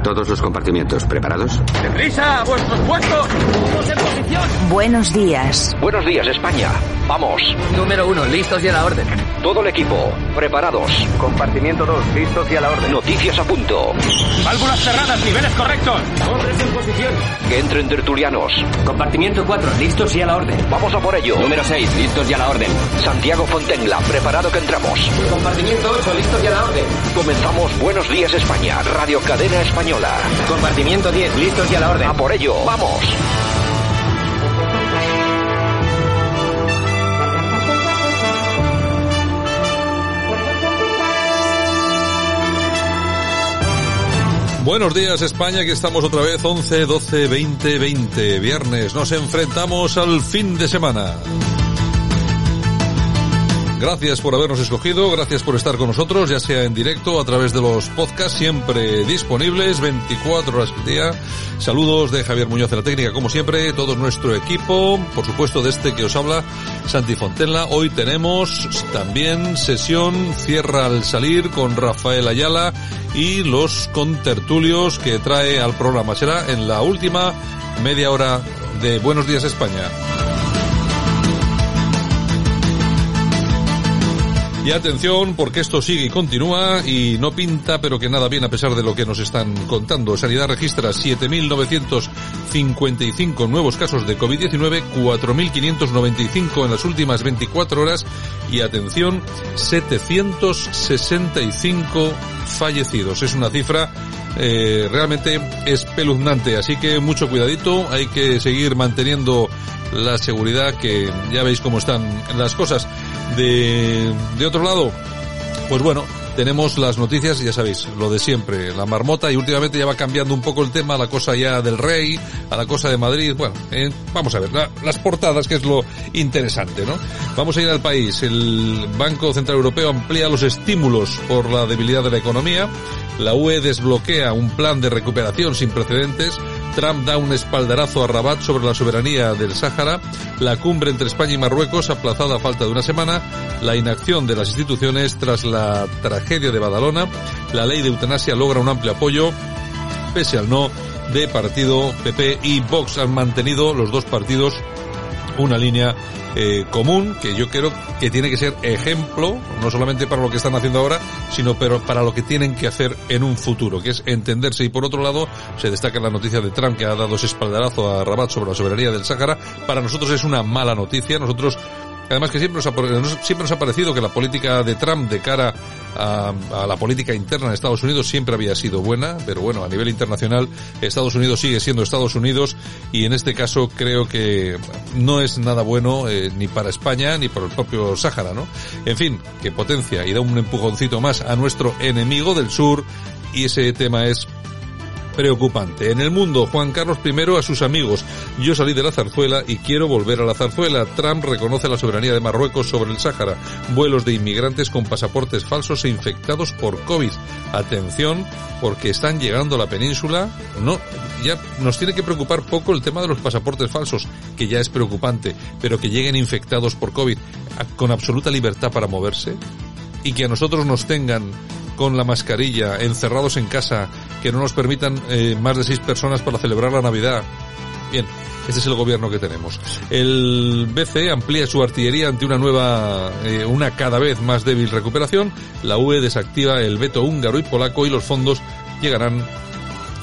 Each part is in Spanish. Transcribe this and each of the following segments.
A todos los compartimientos, ¿preparados? ¡Deprisa! ¡A vuestros puestos! ¡Todos en posición! Buenos días. Buenos días, España. Vamos. Número uno, listos y a la orden. Todo el equipo, preparados. Compartimiento 2, listos y a la orden. Noticias a punto. Válvulas cerradas, niveles correctos. Hombres en posición. Que entren tertulianos. Compartimiento 4, listos y a la orden. Vamos a por ello. Número 6, listos y a la orden. Santiago Fontenla, preparado que entramos. Compartimiento 8, listos y a la orden. Comenzamos Buenos Días España, Radio Cadena Española. Compartimiento 10, listos y a la orden. A por ello, vamos. Buenos días España, que estamos otra vez 11, 12, 20, 20. Viernes nos enfrentamos al fin de semana. Gracias por habernos escogido, gracias por estar con nosotros, ya sea en directo a través de los podcasts siempre disponibles, 24 horas al día. Saludos de Javier Muñoz de la técnica, como siempre, todo nuestro equipo, por supuesto de este que os habla, Santi Fontella. Hoy tenemos también sesión cierra al salir con Rafael Ayala y los contertulios que trae al programa. Será en la última media hora de Buenos Días España. Y atención, porque esto sigue y continúa y no pinta, pero que nada bien a pesar de lo que nos están contando. Sanidad registra 7.955 nuevos casos de COVID-19, 4.595 en las últimas 24 horas y atención, 765 fallecidos. Es una cifra eh, realmente espeluznante, así que mucho cuidadito, hay que seguir manteniendo la seguridad que ya veis cómo están las cosas. De, de otro lado, pues bueno, tenemos las noticias, ya sabéis, lo de siempre, la marmota y últimamente ya va cambiando un poco el tema, la cosa ya del rey, a la cosa de Madrid, bueno, eh, vamos a ver, la, las portadas que es lo interesante, ¿no? Vamos a ir al país, el Banco Central Europeo amplía los estímulos por la debilidad de la economía, la UE desbloquea un plan de recuperación sin precedentes, Trump da un espaldarazo a Rabat sobre la soberanía del Sáhara, la cumbre entre España y Marruecos aplazada a falta de una semana, la inacción de las instituciones tras la tragedia de Badalona, la ley de eutanasia logra un amplio apoyo, pese al no de partido PP y Vox han mantenido los dos partidos una línea eh, común que yo creo que tiene que ser ejemplo, no solamente para lo que están haciendo ahora, sino pero para lo que tienen que hacer en un futuro, que es entenderse. Y por otro lado, se destaca la noticia de Trump que ha dado ese espaldarazo a Rabat sobre la soberanía del Sáhara. Para nosotros es una mala noticia. Nosotros Además que siempre nos, ha, siempre nos ha parecido que la política de Trump de cara a, la política interna de Estados Unidos siempre había sido buena, pero bueno, a nivel internacional Estados Unidos sigue siendo Estados Unidos y en este caso creo que no es nada bueno eh, ni para España ni para el propio Sáhara, ¿no? En fin, que potencia y da un empujoncito más a nuestro enemigo del sur y ese tema es preocupante. En el mundo, Juan Carlos I a sus amigos. Yo salí de la zarzuela y quiero volver a la zarzuela. Trump reconoce la soberanía de Marruecos sobre el Sáhara. Vuelos de inmigrantes con pasaportes falsos e infectados por COVID. Atención, porque están llegando a la península. No, ya nos tiene que preocupar poco el tema de los pasaportes falsos, que ya es preocupante, pero que lleguen infectados por COVID con absoluta libertad para moverse y que a nosotros nos tengan con la mascarilla, encerrados en casa, que no nos permitan eh, más de seis personas para celebrar la Navidad. Bien, ese es el gobierno que tenemos. El BCE amplía su artillería ante una nueva, eh, una cada vez más débil recuperación. La UE desactiva el veto húngaro y polaco y los fondos llegarán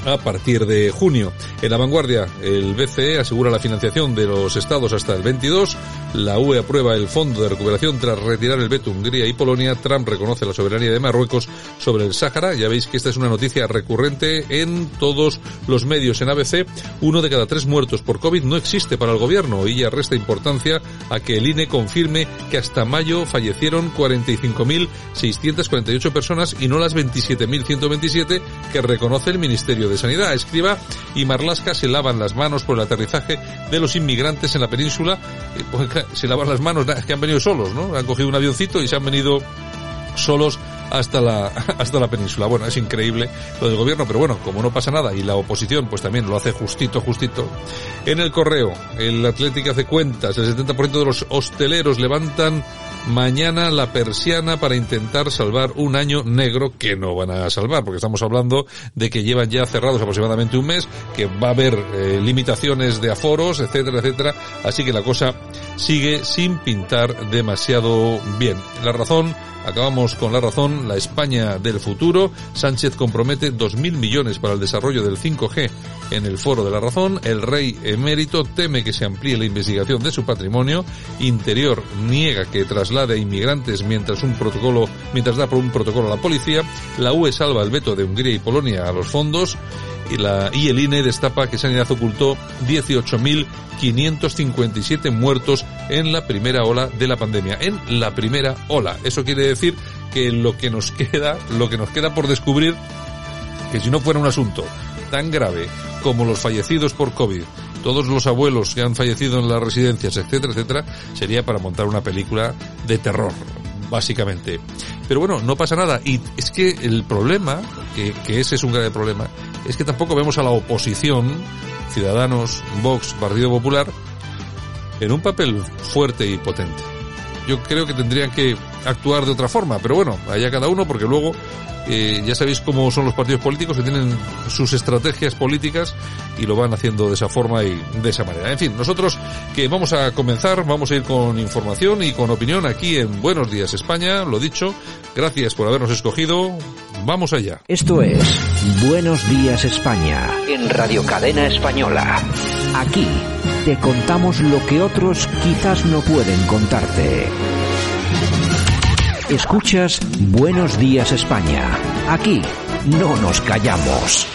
a partir de junio. En la vanguardia, el BCE asegura la financiación de los estados hasta el 22. La UE aprueba el fondo de recuperación tras retirar el veto Hungría y Polonia. Trump reconoce la soberanía de Marruecos sobre el Sáhara. Ya veis que esta es una noticia recurrente en todos los medios. En ABC, uno de cada tres muertos por COVID no existe para el gobierno y ya resta importancia a que el INE confirme que hasta mayo fallecieron 45.648 personas y no las 27.127 que reconoce el Ministerio de Sanidad. Escriba y Marlasca se lavan las manos por el aterrizaje de los inmigrantes en la península. Pues, se lavan las manos, es que han venido solos, ¿no? Han cogido un avioncito y se han venido solos hasta la hasta la península. Bueno, es increíble lo del gobierno, pero bueno, como no pasa nada y la oposición pues también lo hace justito, justito. En el correo, el Atlético hace cuentas, el 70% de los hosteleros levantan mañana la persiana para intentar salvar un año negro que no van a salvar, porque estamos hablando de que llevan ya cerrados aproximadamente un mes, que va a haber eh, limitaciones de aforos, etcétera, etcétera, así que la cosa sigue sin pintar demasiado bien. La razón Acabamos con la razón, la España del futuro. Sánchez compromete 2.000 millones para el desarrollo del 5G en el foro de la razón. El rey emérito teme que se amplíe la investigación de su patrimonio. Interior niega que traslade a inmigrantes mientras un protocolo, mientras da por un protocolo a la policía. La UE salva el veto de Hungría y Polonia a los fondos y, la, el INE destapa que Sanidad ocultó 18.557 muertos en la primera ola de la pandemia. En la primera ola. Eso quiere decir que lo que nos queda, lo que nos queda por descubrir, que si no fuera un asunto tan grave como los fallecidos por COVID, todos los abuelos que han fallecido en las residencias, etcétera, etcétera, sería para montar una película de terror, básicamente. Pero bueno, no pasa nada. Y es que el problema, que, ese es un grave problema, es que tampoco vemos a la oposición, Ciudadanos, Vox, Partido Popular, en un papel fuerte y potente. Yo creo que tendrían que actuar de otra forma, pero bueno, allá cada uno, porque luego eh, ya sabéis cómo son los partidos políticos que tienen sus estrategias políticas y lo van haciendo de esa forma y de esa manera. En fin, nosotros que vamos a comenzar, vamos a ir con información y con opinión aquí en Buenos Días España, lo dicho, gracias por habernos escogido, vamos allá. Esto es Buenos Días España En Radio Cadena Española. Aquí te contamos lo que otros quizás no pueden contarte. Escuchas Buenos Días España. Aquí no nos callamos.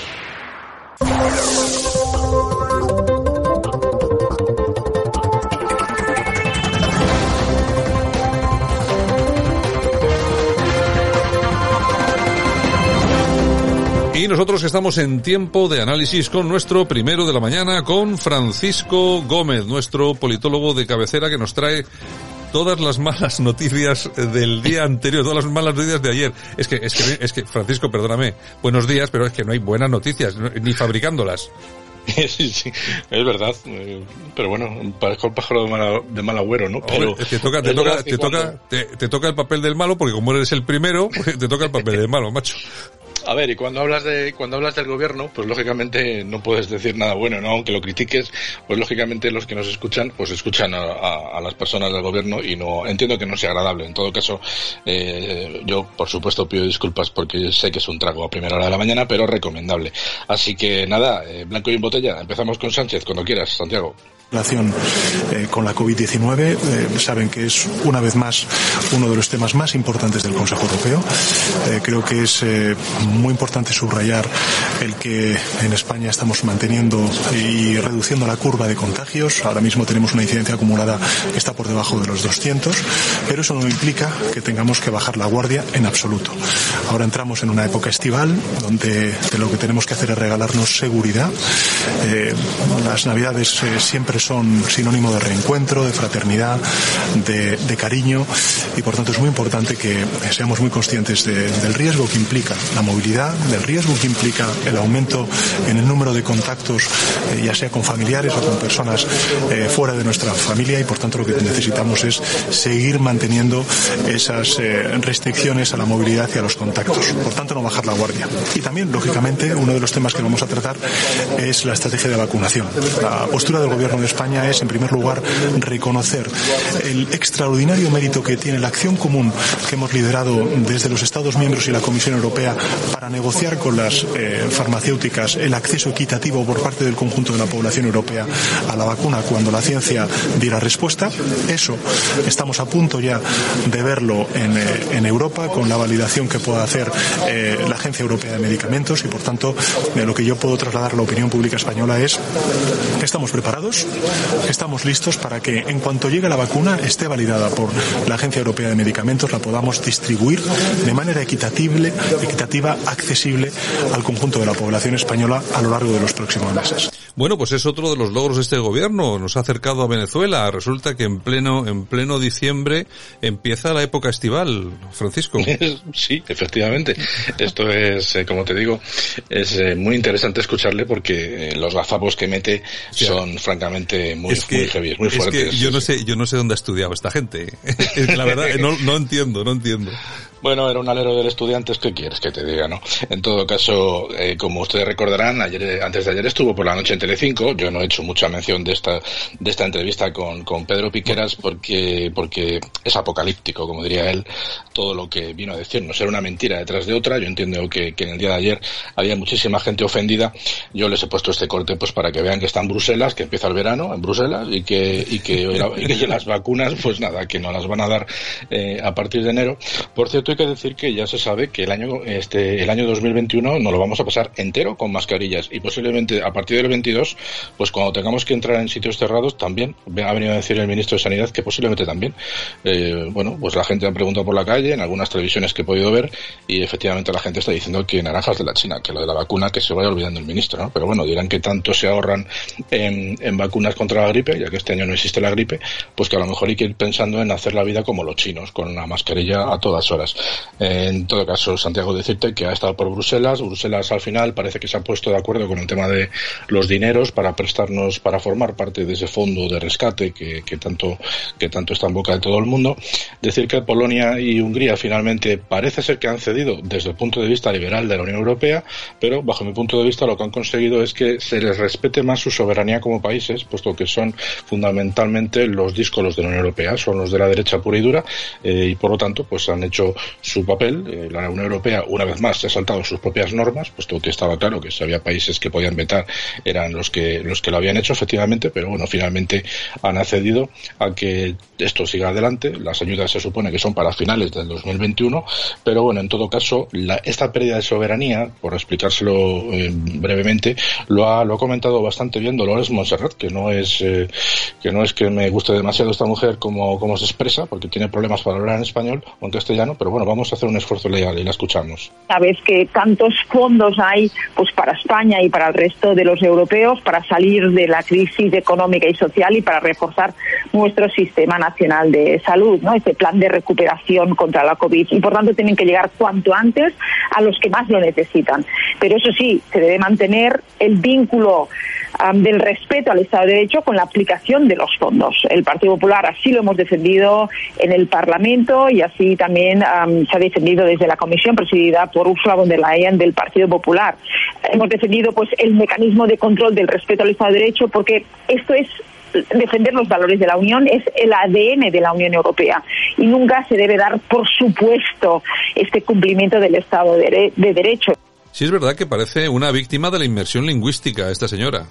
Y nosotros estamos en tiempo de análisis con nuestro primero de la mañana, con Francisco Gómez, nuestro politólogo de cabecera que nos trae todas las malas noticias del día anterior, todas las malas noticias de ayer. Es que, es que, es que, Francisco, perdóname, buenos días, pero es que no hay buenas noticias, ni fabricándolas. Sí, sí, es verdad. Eh, Pero bueno, parezco el pájaro de mal, de mal agüero, ¿no? Pero te toca, te toca, te cuando- toca, te, te toca el papel del malo porque como eres el primero, te toca el papel del malo, macho. A ver, y cuando hablas de cuando hablas del gobierno, pues lógicamente no puedes decir nada bueno, ¿no? Aunque lo critiques, pues lógicamente los que nos escuchan, pues escuchan a, a- a las personas del gobierno y no entiendo que no sea agradable. En todo caso, eh, yo por supuesto pido disculpas porque sé que es un trago a primera hora de la mañana, pero recomendable. Así que nada, eh, blanco y en botella. Empezamos con Sánchez cuando quieras, Santiago. Relación eh, con la COVID-19. eh, saben que es una vez más uno de los temas más importantes del Consejo Europeo. Eh, creo que es eh, muy importante subrayar el que en España estamos manteniendo y reduciendo la curva de contagios. Ahora mismo tenemos una incidencia acumulada que está por debajo de los 200, pero eso no implica que tengamos que bajar la guardia en absoluto. Ahora entramos en una época estival donde de lo que tenemos que hacer es regalarnos seguridad. Eh, las navidades eh, siempre son sinónimo de reencuentro, de fraternidad, de, de cariño y por tanto es muy importante que seamos muy conscientes de- del riesgo que implica la movilidad, del riesgo que implica el aumento en el número de contactos, eh, ya sea con familiares o con personas eh, fuera de nuestra familia y por tanto lo que necesitamos es seguir manteniendo esas eh, restricciones a la movilidad y a los contactos. Por tanto, no bajar la guardia. Y también, lógicamente, uno de los temas que vamos a tratar es la estrategia de vacunación. La postura del Gobierno de España es, en primer lugar, reconocer el extraordinario mérito que tiene la acción común que hemos liderado desde los Estados miembros y la Comisión Europea para negociar con las eh, farmacéuticas el acceso equitativo por parte del conjunto de la población europea a la vacuna cuando la ciencia diera respuesta. Eso estamos a punto ya de verlo en, eh, Europa con la validación que pueda hacer eh, la Agencia Europea de Medicamentos y por tanto eh, lo que yo puedo trasladar a la opinión pública española es estamos preparados, estamos listos para que en cuanto llegue la vacuna esté validada por la Agencia Europea de Medicamentos, la podamos distribuir de manera equitatible, equitativa, accesible al conjunto de la población española a lo largo de los próximos meses. Bueno, pues es otro de los logros de este gobierno. Nos ha acercado a Venezuela. Resulta que en pleno, en pleno diciembre empieza la época estival, Francisco. Sí, efectivamente. Esto es, eh, como te digo, es eh, muy interesante escucharle porque eh, los gazapos que mete son francamente realmente muy, muy heavy, muy fuerte. Es que yo no sé, yo no sé dónde ha estudiado esta gente. la verdad, no, no entiendo, no entiendo. Bueno, era un alero del estudiante, ¿qué quieres que te diga, no? En todo caso, eh, como ustedes recordarán, ayer, antes de ayer estuvo por la noche en Telecinco. Yo no he hecho mucha mención de esta, de esta entrevista con, con Pedro Piqueras porque, porque es apocalíptico, como diría él, todo lo que vino a decirnos. Era una mentira detrás de otra. Yo entiendo que, que en el día de ayer había muchísima gente ofendida. Yo les he puesto este corte pues para que vean que está en Bruselas, que empieza el verano en Bruselas y que, y que, y que las vacunas, pues nada, que no las van a dar eh, a partir de enero. Por cierto, hay que decir que ya se sabe que el año, este, el año 2021 no lo vamos a pasar entero con mascarillas y posiblemente a partir del 22, pues cuando tengamos que entrar en sitios cerrados también, ha venido a decir el ministro de Sanidad que posiblemente también. Eh, bueno, pues la gente ha preguntado por la calle, en algunas televisiones que he podido ver, y efectivamente la gente está diciendo que naranjas de la China, que lo de la vacuna que se vaya olvidando el ministro, ¿no? Pero bueno, dirán que tanto se ahorran en vacunas contra la gripe, ya que este año no existe la gripe, pues que a lo mejor hay que ir pensando en hacer la vida como los chinos, con una mascarilla a todas horas. En todo caso, Santiago, decirte que ha estado por Bruselas. Bruselas al final parece que se ha puesto de acuerdo con el tema de los dineros para prestarnos, para formar parte de ese fondo de rescate que, tanto, que tanto está en boca de todo el mundo. Decir que Polonia y Hungría finalmente parece ser que han cedido desde el punto de vista liberal de la Unión Europea, pero bajo mi punto de vista lo que han conseguido es que se les respete más su soberanía como países, puesto que son fundamentalmente los díscolos de la Unión Europea, son los de la derecha pura y dura, eh, y por lo tanto pues han hecho su papel. Eh, la Unión Europea, una vez más, se ha saltado sus propias normas, puesto que estaba claro que si había países que podían vetar eran los que, los que lo habían hecho, efectivamente, pero bueno, finalmente han accedido a que esto siga adelante. Las ayudas se supone que son para finales del 2021, pero bueno, en todo caso, la, esta pérdida de soberanía, por explicárselo eh, brevemente, lo ha, lo ha comentado bastante bien Dolores Montserrat, que no es, eh, que no es que me guste demasiado esta mujer como, como se expresa, porque tiene problemas para hablar en español o en castellano, pero bueno, vamos a hacer un esfuerzo legal y la escuchamos. Sabes que tantos fondos hay pues para España y para el resto de los europeos para salir de la crisis económica y social y para reforzar nuestro sistema nacional de salud, ¿no? Este plan de recuperación contra la COVID y por tanto tienen que llegar cuanto antes a los que más lo necesitan. Pero eso sí, se debe mantener el vínculo del respeto al Estado de Derecho con la aplicación de los fondos. El Partido Popular así lo hemos defendido en el Parlamento y así también se ha defendido desde la comisión presidida por Ursula von der Leyen del Partido Popular. Hemos defendido pues el mecanismo de control del respeto al Estado de Derecho porque esto es defender los valores de la Unión es el ADN de la Unión Europea y nunca se debe dar por supuesto este cumplimiento del Estado de Derecho. Sí es verdad que parece una víctima de la inmersión lingüística esta señora.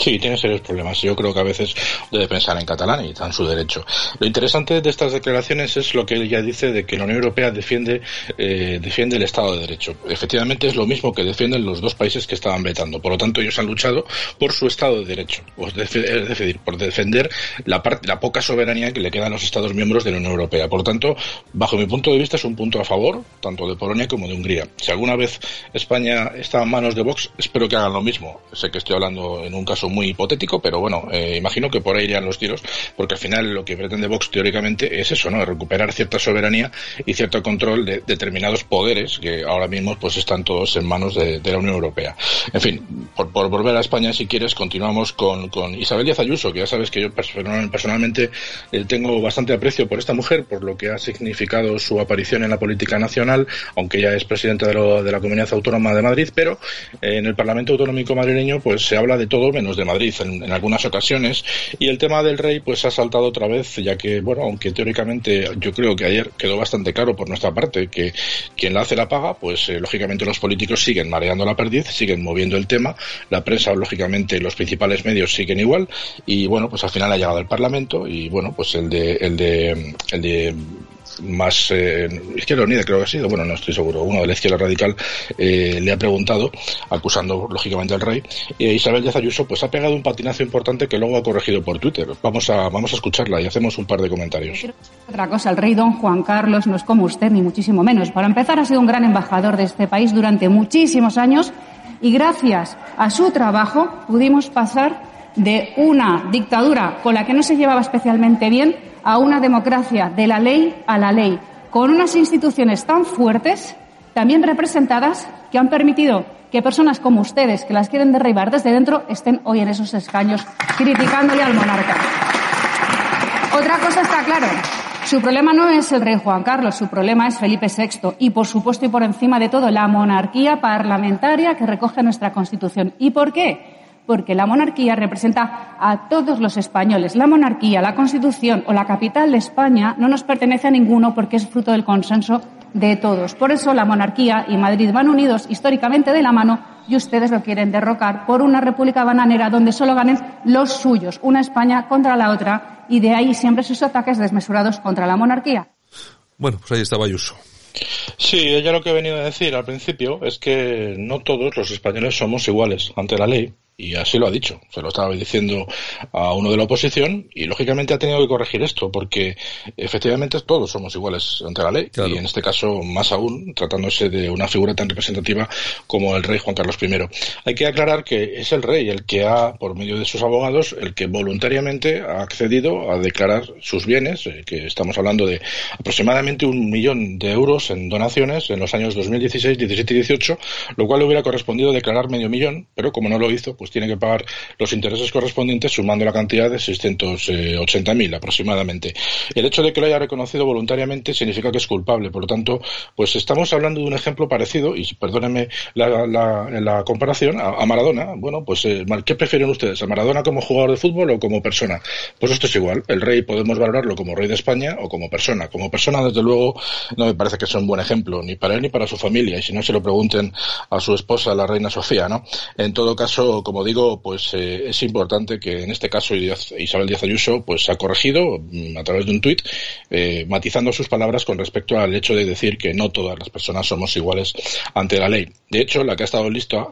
Sí, tiene serios problemas. Yo creo que a veces debe pensar en catalán y está en su derecho. Lo interesante de estas declaraciones es lo que ella dice de que la Unión Europea defiende, eh, defiende el Estado de Derecho. Efectivamente es lo mismo que defienden los dos países que estaban vetando. Por lo tanto, ellos han luchado por su Estado de Derecho. Decir, por defender la, parte, la poca soberanía que le queda a los Estados miembros de la Unión Europea. Por lo tanto, bajo mi punto de vista, es un punto a favor tanto de Polonia como de Hungría. Si alguna vez España está en manos de Vox, espero que hagan lo mismo. Sé que estoy hablando en un caso muy hipotético, pero bueno, eh, imagino que por ahí irían los tiros, porque al final lo que pretende Vox teóricamente es eso, ¿no? Recuperar cierta soberanía y cierto control de determinados poderes que ahora mismo pues están todos en manos de, la Unión Europea. En fin, por, volver a España, si quieres, continuamos con, con Isabel Díaz Ayuso, que ya sabes que yo personalmente eh, tengo bastante aprecio por esta mujer, por lo que ha significado su aparición en la política nacional, aunque ella es presidenta de, de la Comunidad Autónoma de Madrid, pero eh, en el Parlamento Autonómico madrileño pues se habla de todo menos de Madrid en, algunas ocasiones y el tema del rey pues ha saltado otra vez ya que bueno aunque teóricamente yo creo que ayer quedó bastante claro por nuestra parte que quien la hace la paga pues eh, lógicamente los políticos siguen mareando la perdiz siguen moviendo el tema la prensa lógicamente los principales medios siguen igual y bueno pues al final ha llegado el parlamento y bueno pues el de el de el de más eh, Izquierda Unida creo que ha sido, bueno, no estoy seguro, uno de la izquierda radical eh, le ha preguntado, acusando lógicamente al rey, y Isabel Díaz Ayuso pues ha pegado un patinazo importante que luego ha corregido por Twitter. Vamos a, vamos a escucharla y hacemos un par de comentarios. Otra cosa, el rey don Juan Carlos no es como usted, ni muchísimo menos. Para empezar, ha sido un gran embajador de este país durante muchísimos años y gracias a su trabajo pudimos pasar de una dictadura con la que no se llevaba especialmente bien a una democracia de la ley a la ley, con unas instituciones tan fuertes, también representadas, que han permitido que personas como ustedes, que las quieren derribar desde dentro, estén hoy en esos escaños criticándole al monarca. Otra cosa está claro. Su problema no es el rey Juan Carlos, su problema es Felipe VI y, por supuesto, y por encima de todo, la monarquía parlamentaria que recoge nuestra Constitución. ¿Y por qué? Porque la monarquía representa a todos los españoles. La monarquía, la Constitución o la capital de España no nos pertenece a ninguno porque es fruto del consenso de todos. Por eso la monarquía y Madrid van unidos históricamente de la mano y ustedes lo quieren derrocar por una república bananera donde solo ganen los suyos, una España contra la otra y de ahí siempre sus ataques desmesurados contra la monarquía. Bueno, pues ahí estaba Ayuso. Sí, ella lo que ha venido a decir al principio es que no todos los españoles somos iguales ante la ley y así lo ha dicho. Se lo estaba diciendo a uno de la oposición y lógicamente ha tenido que corregir esto porque efectivamente todos somos iguales ante la ley y en este caso más aún tratándose de una figura tan representativa como el rey Juan Carlos I. Hay que aclarar que es el rey el que ha, por medio de sus abogados, el que voluntariamente ha accedido a declarar sus bienes, eh, que estamos hablando de aproximadamente un millón de euros en donaciones en los años 2016, 17 y 18, lo cual le hubiera correspondido declarar medio millón, pero como no lo hizo, pues tiene que pagar los intereses correspondientes sumando la cantidad de 680.000 aproximadamente. El hecho de que lo haya reconocido voluntariamente significa que es culpable. Por lo tanto, pues estamos hablando de un ejemplo parecido, y perdónenme la, la, comparación, a, Maradona. Bueno, pues eh, ¿qué prefieren ustedes? ¿A Maradona como jugador de fútbol o como persona? Pues esto es igual. El rey podemos valorarlo como rey de España o como persona. Como persona, desde luego, no me parece que sea un buen ejemplo, ni para él ni para su familia. Y si no, se lo pregunten a su esposa, la reina Sofía, ¿no? En todo caso, como digo, pues eh, es importante que en este caso Isabel Díaz Ayuso pues ha corregido mm, a través de un tuit, eh, matizando sus palabras con respecto al hecho de decir que no todas las personas somos iguales ante la ley. De hecho, la que ha estado lista,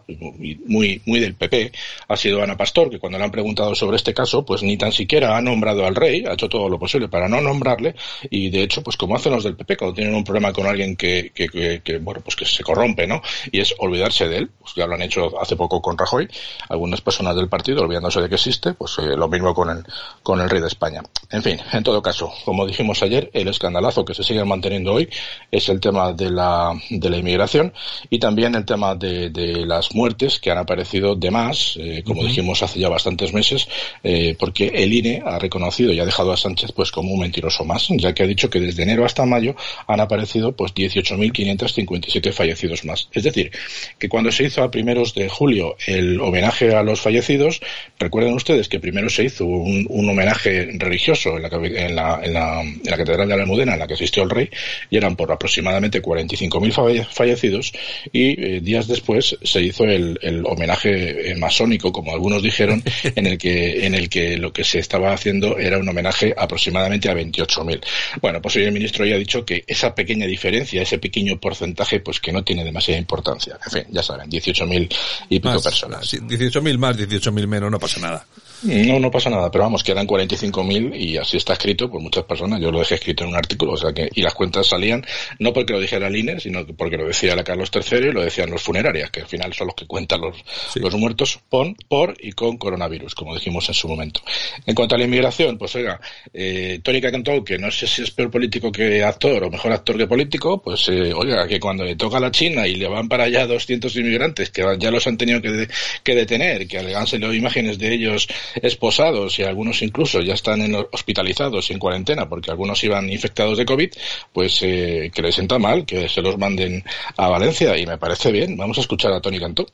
muy, muy del PP, ha sido Ana Pastor, que cuando le han preguntado sobre este caso, pues ni tan siquiera ha nombrado al rey, ha hecho todo lo posible para no nombrarle, y de hecho, pues como hacen los del PP cuando tienen un problema con alguien que, que, bueno, pues que se corrompe, ¿no? Y es olvidarse de él, pues ya lo han hecho hace poco con Rajoy, algunas personas del partido, olvidándose de que existe, pues eh, lo mismo con el, con el rey de España. En fin, en todo caso, como dijimos ayer, el escandalazo que se sigue manteniendo hoy es el tema de la, de la inmigración y también el tema de, de las muertes que han aparecido de más, eh, como dijimos hace ya bastantes meses, eh, porque el INE ha reconocido y ha dejado a Sánchez pues como un mentiroso más, ya que ha dicho que desde enero hasta mayo han aparecido pues 18.557 fallecidos más. Es decir, que cuando se hizo a primeros de julio el homenaje a los fallecidos, recuerden ustedes que primero se hizo un, un homenaje religioso en la, en, la, en, la, en la Catedral de la Almudena en la que asistió el rey y eran por aproximadamente 45.000 fallecidos y eh, días después se hizo el, el homenaje eh, masónico, como algunos dijeron, en el que en el que lo que se estaba haciendo era un homenaje aproximadamente a 28.000. Bueno, pues hoy el ministro ya ha dicho que esa pequeña diferencia, ese pequeño porcentaje, pues que no tiene demasiada importancia. En fin, ya saben, 18.000 y pico personas. 18.000 más, 18.000 menos, no pasa nada. No, no pasa nada, pero vamos, quedan 45.000 y así está escrito por muchas personas. Yo lo dejé escrito en un artículo, o sea que, y las cuentas salían no porque lo dijera el INE, sino porque lo decía la Carlos III y lo decían los funerarias, que al final son los que cuentan los, los muertos por, por y con coronavirus, como dijimos en su momento. En cuanto a la inmigración, pues oiga, eh, Tony Cantó, que no sé si es peor político que actor o mejor actor que político, pues eh, oiga, que cuando le toca a la China y le van para allá 200 inmigrantes, que ya los han tenido que, que detener, que alegánselo imágenes de ellos esposados y algunos incluso ya están en, hospitalizados y en cuarentena porque algunos iban infectados de COVID, pues eh, que les sienta mal que se los manden a Valencia y me parece bien. Vamos a escuchar a Tony Cantó.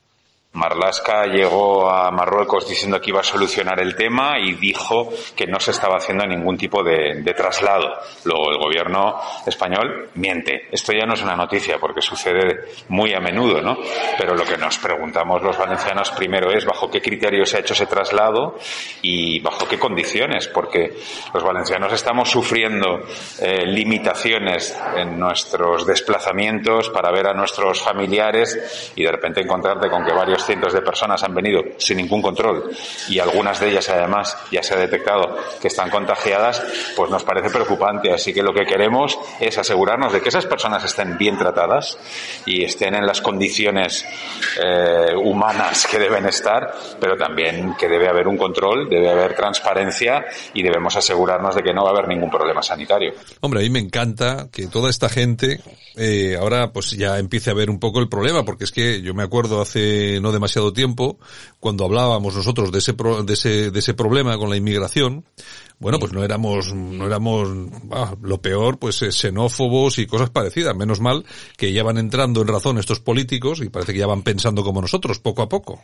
Marlaska llegó a Marruecos diciendo que iba a solucionar el tema y dijo que no se estaba haciendo ningún tipo de, traslado. Luego el gobierno español miente. Esto ya no es una noticia porque sucede muy a menudo, ¿no? Pero lo que nos preguntamos los valencianos primero es bajo qué criterios se ha hecho ese traslado y bajo qué condiciones, porque los valencianos estamos sufriendo eh, limitaciones en nuestros desplazamientos para ver a nuestros familiares y de repente encontrarte con que varios cientos de personas han venido sin ningún control y algunas de ellas además ya se ha detectado que están contagiadas, pues nos parece preocupante. Así que lo que queremos es asegurarnos de que esas personas estén bien tratadas y estén en las condiciones eh, humanas que deben estar, pero también que debe haber un control, debe haber transparencia y debemos asegurarnos de que no va a haber ningún problema sanitario. Hombre, a mí me encanta que toda esta gente eh, ahora pues ya empiece a ver un poco el problema, porque es que yo me acuerdo hace no demasiado tiempo, cuando hablábamos nosotros de ese, de ese, de ese problema con la inmigración, bueno, pues no éramos, no éramos, ah, lo peor, pues eh, xenófobos y cosas parecidas. Menos mal que ya van entrando en razón estos políticos y parece que ya van pensando como nosotros, poco a poco.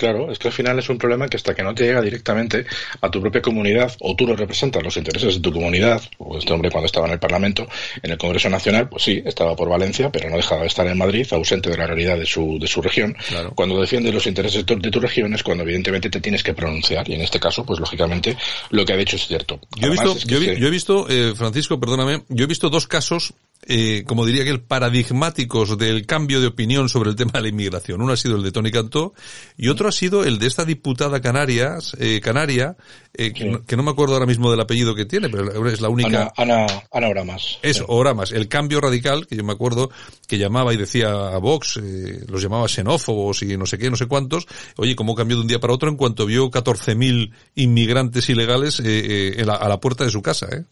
Claro, es que al final es un problema que hasta que no te llega directamente a tu propia comunidad o tú no representas los intereses de tu comunidad, o este hombre cuando estaba en el Parlamento, en el Congreso Nacional, pues sí, estaba por Valencia, pero no dejaba de estar en Madrid, ausente de la realidad de su, de su región. Cuando defiendes los intereses de tu, región es cuando evidentemente te tienes que pronunciar y en este caso, pues lógicamente lo que ha dicho es cierto. Yo he visto, yo, he visto eh, Francisco, perdóname, yo he visto dos casos eh, como diría que el paradigmáticos del cambio de opinión sobre el tema de la inmigración. Uno ha sido el de Tony Cantó y otro ha sido el de esta diputada canarias, eh, canaria, eh, que, no, me acuerdo ahora mismo del apellido que tiene, pero es la única. Ana, Ana, Ana Oramas. Eso, Oramas. El cambio radical, que yo me acuerdo que llamaba y decía a Vox, eh, los llamaba xenófobos y no sé qué, no sé cuántos. Oye, cómo cambió de un día para otro en cuanto vio 14.000 inmigrantes ilegales eh, eh, a la puerta de su casa, ¿eh?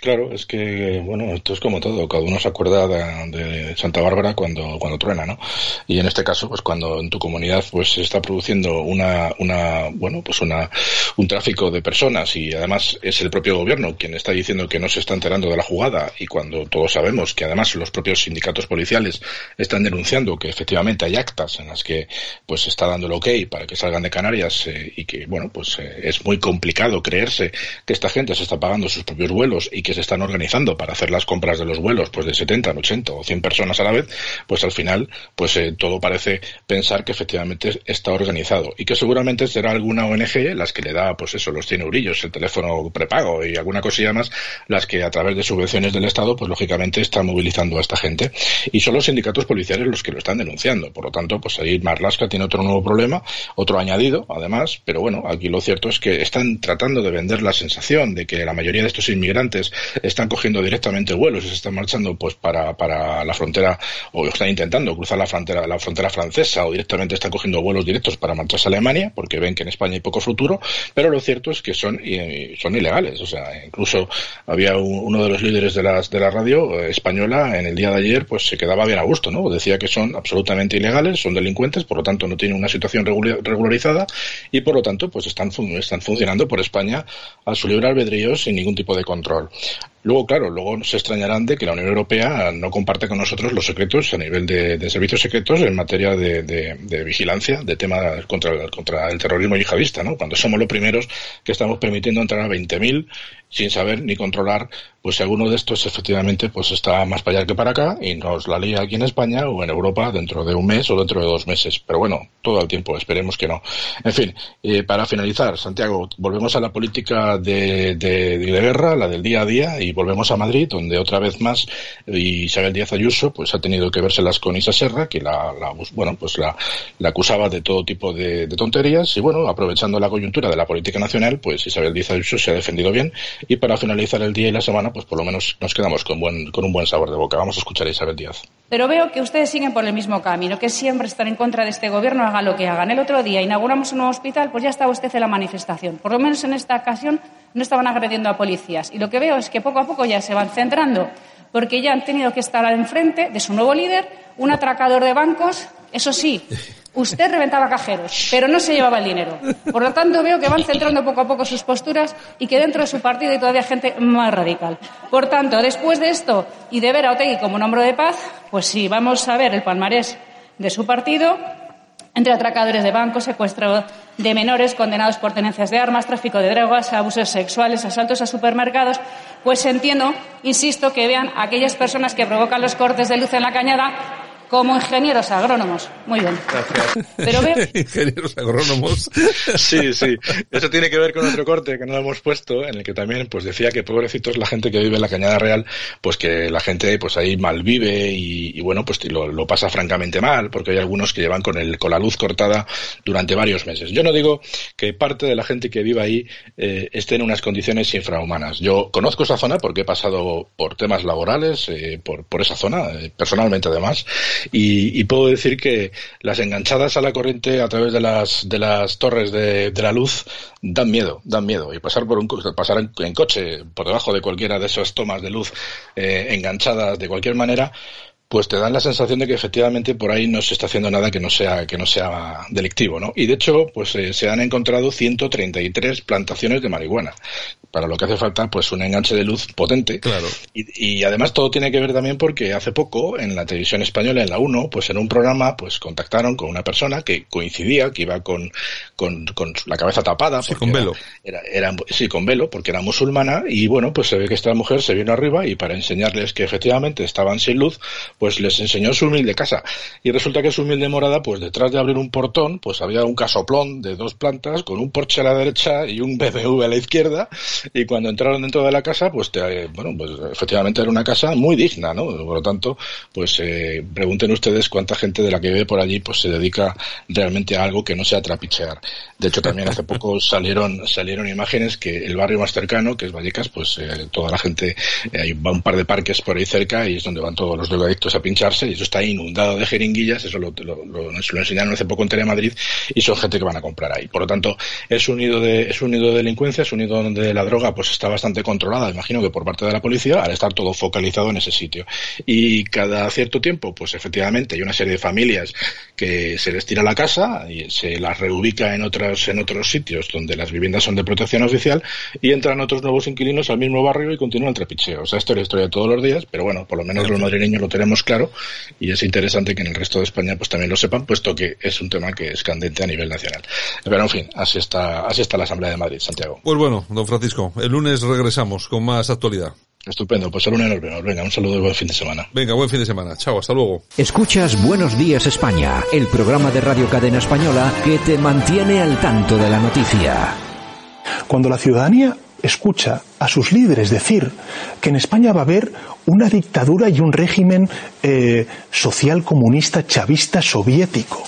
Claro, es que, bueno, esto es como todo, cada uno se acuerda de, Santa Bárbara cuando, cuando truena, ¿no? Y en este caso, pues cuando en tu comunidad pues se está produciendo una, una, bueno, pues una, un tráfico de personas y además es el propio gobierno quien está diciendo que no se está enterando de la jugada y cuando todos sabemos que además los propios sindicatos policiales están denunciando que efectivamente hay actas en las que pues se está dando el ok para que salgan de Canarias eh, y que, bueno, pues eh, es muy complicado creerse que esta gente se está pagando sus propios vuelos y que que se están organizando para hacer las compras de los vuelos pues de 70, 80 o 100 personas a la vez, pues al final pues eh, todo parece pensar que efectivamente está organizado y que seguramente será alguna ONG las que le da pues eso, los 100 eurillos, el teléfono prepago y alguna cosilla más, las que a través de subvenciones del Estado pues lógicamente están movilizando a esta gente y son los sindicatos policiales los que lo están denunciando. Por lo tanto, pues ahí Marlaska tiene otro nuevo problema, otro añadido además, pero bueno, aquí lo cierto es que están tratando de vender la sensación de que la mayoría de estos inmigrantes están cogiendo directamente vuelos y se están marchando pues para, para la frontera o están intentando cruzar la frontera, la frontera francesa o directamente están cogiendo vuelos directos para marcharse a Alemania porque ven que en España hay poco futuro, pero lo cierto es que son, son ilegales. O sea, incluso había uno de los líderes de, las, de la radio eh, española en el día de ayer pues se quedaba bien a gusto, ¿no? Decía que son absolutamente ilegales, son delincuentes, por lo tanto no tienen una situación regularizada y por lo tanto pues están, están funcionando por España a su libre albedrío sin ningún tipo de control. Luego, claro, luego se extrañarán de que la Unión Europea no comparte con nosotros los secretos a nivel de, servicios secretos en materia de, vigilancia de temas contra, contra el terrorismo yihadista, ¿no? Cuando somos los primeros que estamos permitiendo entrar a 20.000 sin saber ni controlar, pues si alguno de estos efectivamente pues está más para allá que para acá y nos la lía aquí en España o en Europa dentro de un mes o dentro de dos meses. Pero bueno, todo el tiempo, esperemos que no. En fin, eh, para finalizar, Santiago, volvemos a la política de, de, de, guerra, la del día a día, y volvemos a Madrid, donde otra vez más Isabel Díaz Ayuso pues ha tenido que vérselas con Isa Serra, que la, la bueno, pues la, la, acusaba de todo tipo de, de tonterías, y bueno, aprovechando la coyuntura de la política nacional, pues Isabel Díaz Ayuso se ha defendido bien y para finalizar el día y la semana, pues por lo menos nos quedamos con, buen, con un buen sabor de boca. Vamos a escuchar a Isabel Díaz. Pero veo que ustedes siguen por el mismo camino, que siempre están en contra de este gobierno, hagan lo que hagan. El otro día inauguramos un nuevo hospital, pues ya estaba usted en la manifestación. Por lo menos en esta ocasión no estaban agrediendo a policías. Y lo que veo es que poco a poco ya se van centrando, porque ya han tenido que estar al enfrente de su nuevo líder, un atracador de bancos, eso sí, Usted reventaba cajeros, pero no se llevaba el dinero. Por lo tanto, veo que van centrando poco a poco sus posturas y que dentro de su partido hay todavía gente más radical. Por tanto, después de esto y de ver a Otegui como nombre de paz, pues sí, vamos a ver el palmarés de su partido entre atracadores de bancos, secuestro de menores condenados por tenencias de armas, tráfico de drogas, abusos sexuales, asaltos a supermercados, pues entiendo, insisto, que vean aquellas personas que provocan los cortes de luz en la cañada como ingenieros agrónomos. Muy bien. Gracias. Pero veo... Ingenieros agrónomos. Sí, sí. Eso tiene que ver con otro corte que no lo hemos puesto, en el que también pues decía que pobrecitos la gente que vive en la Cañada Real, pues que la gente pues ahí mal vive y, y bueno, pues lo, lo, pasa francamente mal, porque hay algunos que llevan con el con la luz cortada durante varios meses. Yo no digo que parte de la gente que vive ahí eh, esté en unas condiciones infrahumanas. Yo conozco esa zona porque he pasado por temas laborales, eh, por, por esa zona, eh, personalmente además, y, y, puedo decir que las enganchadas a la corriente a través de las, de las torres de, la luz dan miedo, dan miedo. Y pasar por un pasar en, en coche por debajo de cualquiera de esas tomas de luz eh, enganchadas de cualquier manera, pues te dan la sensación de que efectivamente por ahí no se está haciendo nada que no sea que no sea delictivo, ¿no? Y de hecho, pues eh, se han encontrado 133 plantaciones de marihuana, para lo que hace falta pues un enganche de luz potente. Claro. Y, y, además todo tiene que ver también porque hace poco en la televisión española, en la 1, pues en un programa pues contactaron con una persona que coincidía, que iba con, con, con la cabeza tapada. Sí, con velo. Era, era, sí, con velo, porque era musulmana y bueno, pues se ve que esta mujer se vino arriba y para enseñarles que efectivamente estaban sin luz, pues les enseñó su humilde casa. Y resulta que su humilde morada, pues detrás de abrir un portón, pues había un casoplón de dos plantas con un porche a la derecha y un BMW a la izquierda. Y cuando entraron dentro de la casa, pues te, bueno, pues efectivamente era una casa muy digna, ¿no? Por lo tanto, pues eh, pregunten ustedes cuánta gente de la que vive por allí, pues se dedica realmente a algo que no sea trapichear. De hecho, también hace poco salieron salieron imágenes que el barrio más cercano, que es Vallecas, pues eh, toda la gente, eh, hay un par de parques por ahí cerca y es donde van todos los drogadictos a pincharse y eso está inundado de jeringuillas, eso lo, lo, lo, lo enseñaron hace poco en Telemadrid y son gente que van a comprar ahí. Por lo tanto, es un nido de, es un nido de delincuencia, es un nido donde la droga pues está bastante controlada, imagino que por parte de la policía, al estar todo focalizado en ese sitio. Y cada cierto tiempo, pues efectivamente hay una serie de familias que se les tira la casa y se las reubica en otros, en otros sitios donde las viviendas son de protección oficial y entran otros nuevos inquilinos al mismo barrio y continúa el trapicheo. O sea, esto es la historia de todos los días, pero bueno, por lo menos los madrileños lo tenemos claro y es interesante que en el resto de España pues también lo sepan, puesto que es un tema que es candente a nivel nacional. Pero en fin, así está, así está la Asamblea de Madrid, Santiago. Pues bueno, don Francisco, el lunes regresamos con más actualidad. Estupendo, pues el lunes nos vemos. Venga, un saludo y buen fin de semana. Venga, buen fin de semana. Chao, hasta luego. Escuchas Buenos Días España, el programa de Radio Cadena Española que te mantiene al tanto de la noticia. Cuando la ciudadanía escucha a sus líderes decir que en España va a haber una dictadura y un régimen eh, social comunista chavista soviético.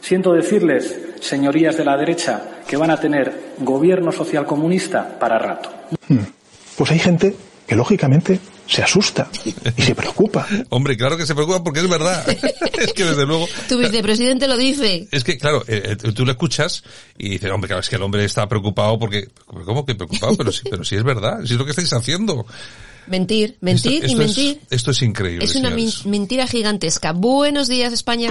Siento decirles, señorías de la derecha, que van a tener gobierno social comunista para rato. Pues hay gente que lógicamente se asusta y se preocupa. Hombre, claro que se preocupa porque es verdad. es que desde luego. Tu vicepresidente lo dice. Es que, claro, eh, tú lo escuchas y dices, hombre, claro, es que el hombre está preocupado porque, ¿cómo que preocupado? Pero sí, pero sí es verdad, sí es lo que estáis haciendo. Mentir, mentir esto, esto y mentir. Es, esto es increíble. Es una señores. mentira gigantesca. Buenos días, España.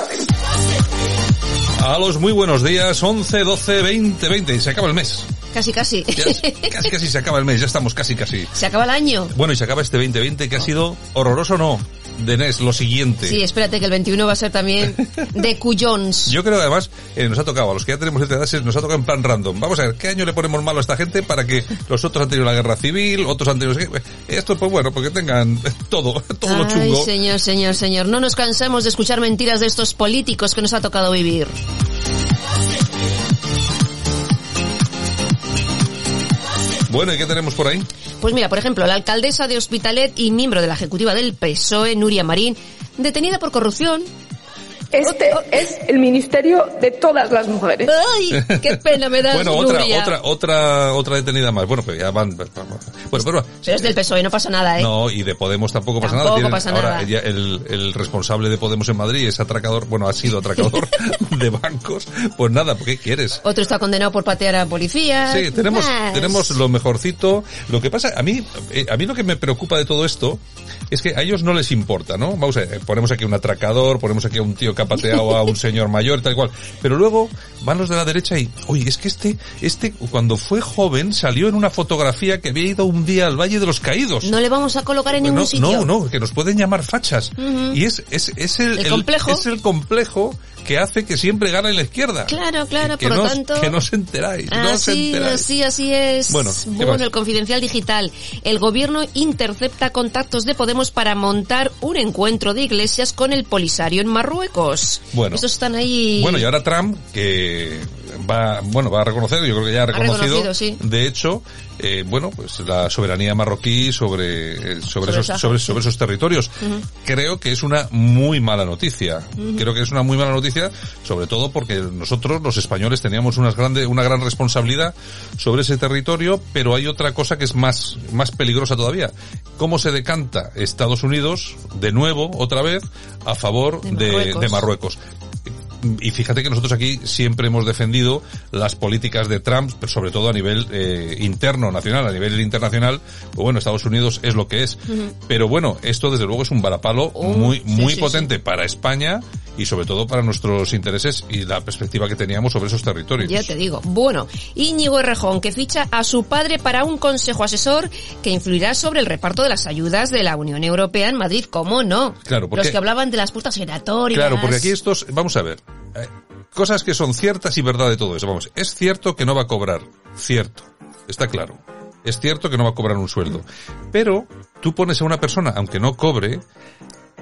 A los muy buenos días, 11, 12, 20, 20. Y se acaba el mes. Casi, casi. Ya, casi, casi se acaba el mes, ya estamos casi, casi. Se acaba el año. Bueno, y se acaba este 2020 que ha sido horroroso, ¿no? De NES, lo siguiente. Sí, espérate que el 21 va a ser también de cuyons. Yo creo que además eh, nos ha tocado, a los que ya tenemos esta edad, nos ha tocado en plan random. Vamos a ver, ¿qué año le ponemos malo a esta gente para que los otros han tenido la guerra civil, otros han tenido... Esto, pues bueno, porque tengan todo, todo Ay, lo chungo. señor, señor, señor. No nos cansemos de escuchar mentiras de estos políticos que nos ha tocado vivir. Bueno, ¿y qué tenemos por ahí? Pues mira, por ejemplo, la alcaldesa de Hospitalet y miembro de la ejecutiva del PSOE, Nuria Marín, detenida por corrupción. Este es el ministerio de todas las mujeres. ¡Ay! ¡Qué pena me da! bueno, otra, Nuria. otra, otra, otra detenida más. Bueno, pero ya van, Bueno, pero, Pero es del PSOE, no pasa nada, ¿eh? no, y de Podemos tampoco pasa Tampoco nada. Tienen- pasa ahora nada. ya el, el responsable de Podemos en Madrid es atracador, bueno, ha sido atracador de bancos. Pues nada, ¿qué quieres? Otro está condenado por patear a policías. Sí, tenemos, Bah, tenemos lo mejorcito. Lo que pasa, a mí, eh, a mí lo que me preocupa de todo esto es que a ellos no les importa, ¿no? Vamos a ver, ponemos aquí un atracador, ponemos aquí a un tío que ha pateado a un señor mayor tal cual. Pero luego van los de la derecha y, oye, es que este, este, cuando fue joven salió en una fotografía que había ido un día al Valle de los Caídos. No le vamos a colocar en ningún sitio. no, no, que nos pueden llamar fachas. Y es, es, es el, El complejo. es el complejo que hace que siempre gane la izquierda. Claro, claro, que por no, lo tanto... que no os enteráis, no os Así, enteráis. así, así es. Bueno, ¿qué Bueno, el confidencial digital. El gobierno intercepta contactos de Podemos para montar un encuentro de iglesias con el Polisario en Marruecos. Bueno. Esos están ahí. Bueno, y ahora Trump, que va, bueno, va a reconocer, yo creo que ya ha reconocido, reconocido, sí. de hecho, eh, bueno, pues la soberanía marroquí sobre, eh, sobre, Sobre esos, sobre, sí. sobre esos territorios. Creo que es una muy mala noticia. Creo que es una muy mala noticia, sobre todo porque nosotros, los españoles, teníamos unas grande, una gran responsabilidad sobre ese territorio, pero hay otra cosa que es más, más peligrosa todavía. ¿Cómo se decanta Estados Unidos, de nuevo, otra vez, a favor De de, Marruecos. de Marruecos? Y fíjate que nosotros aquí siempre hemos defendido las políticas de Trump, pero sobre todo a nivel eh, interno, nacional, a nivel internacional, pues bueno, Estados Unidos es lo que es. Pero bueno, esto desde luego es un varapalo Oh, muy, sí, muy sí, potente para España y sobre todo para nuestros intereses y la perspectiva que teníamos sobre esos territorios. Ya te digo. Bueno, Íñigo Errejón, que ficha a su padre para un consejo asesor que influirá sobre el reparto de las ayudas de la Unión Europea en Madrid. ¿Cómo no? Claro, porque- Los que hablaban de las puertas giratorias. Claro, porque aquí estos, vamos a ver, eh, cosas que son ciertas y verdad de todo eso. Vamos, es cierto que no va a cobrar, cierto, está claro. Es cierto que no va a cobrar un sueldo. Pero tú pones a una persona, aunque no cobre,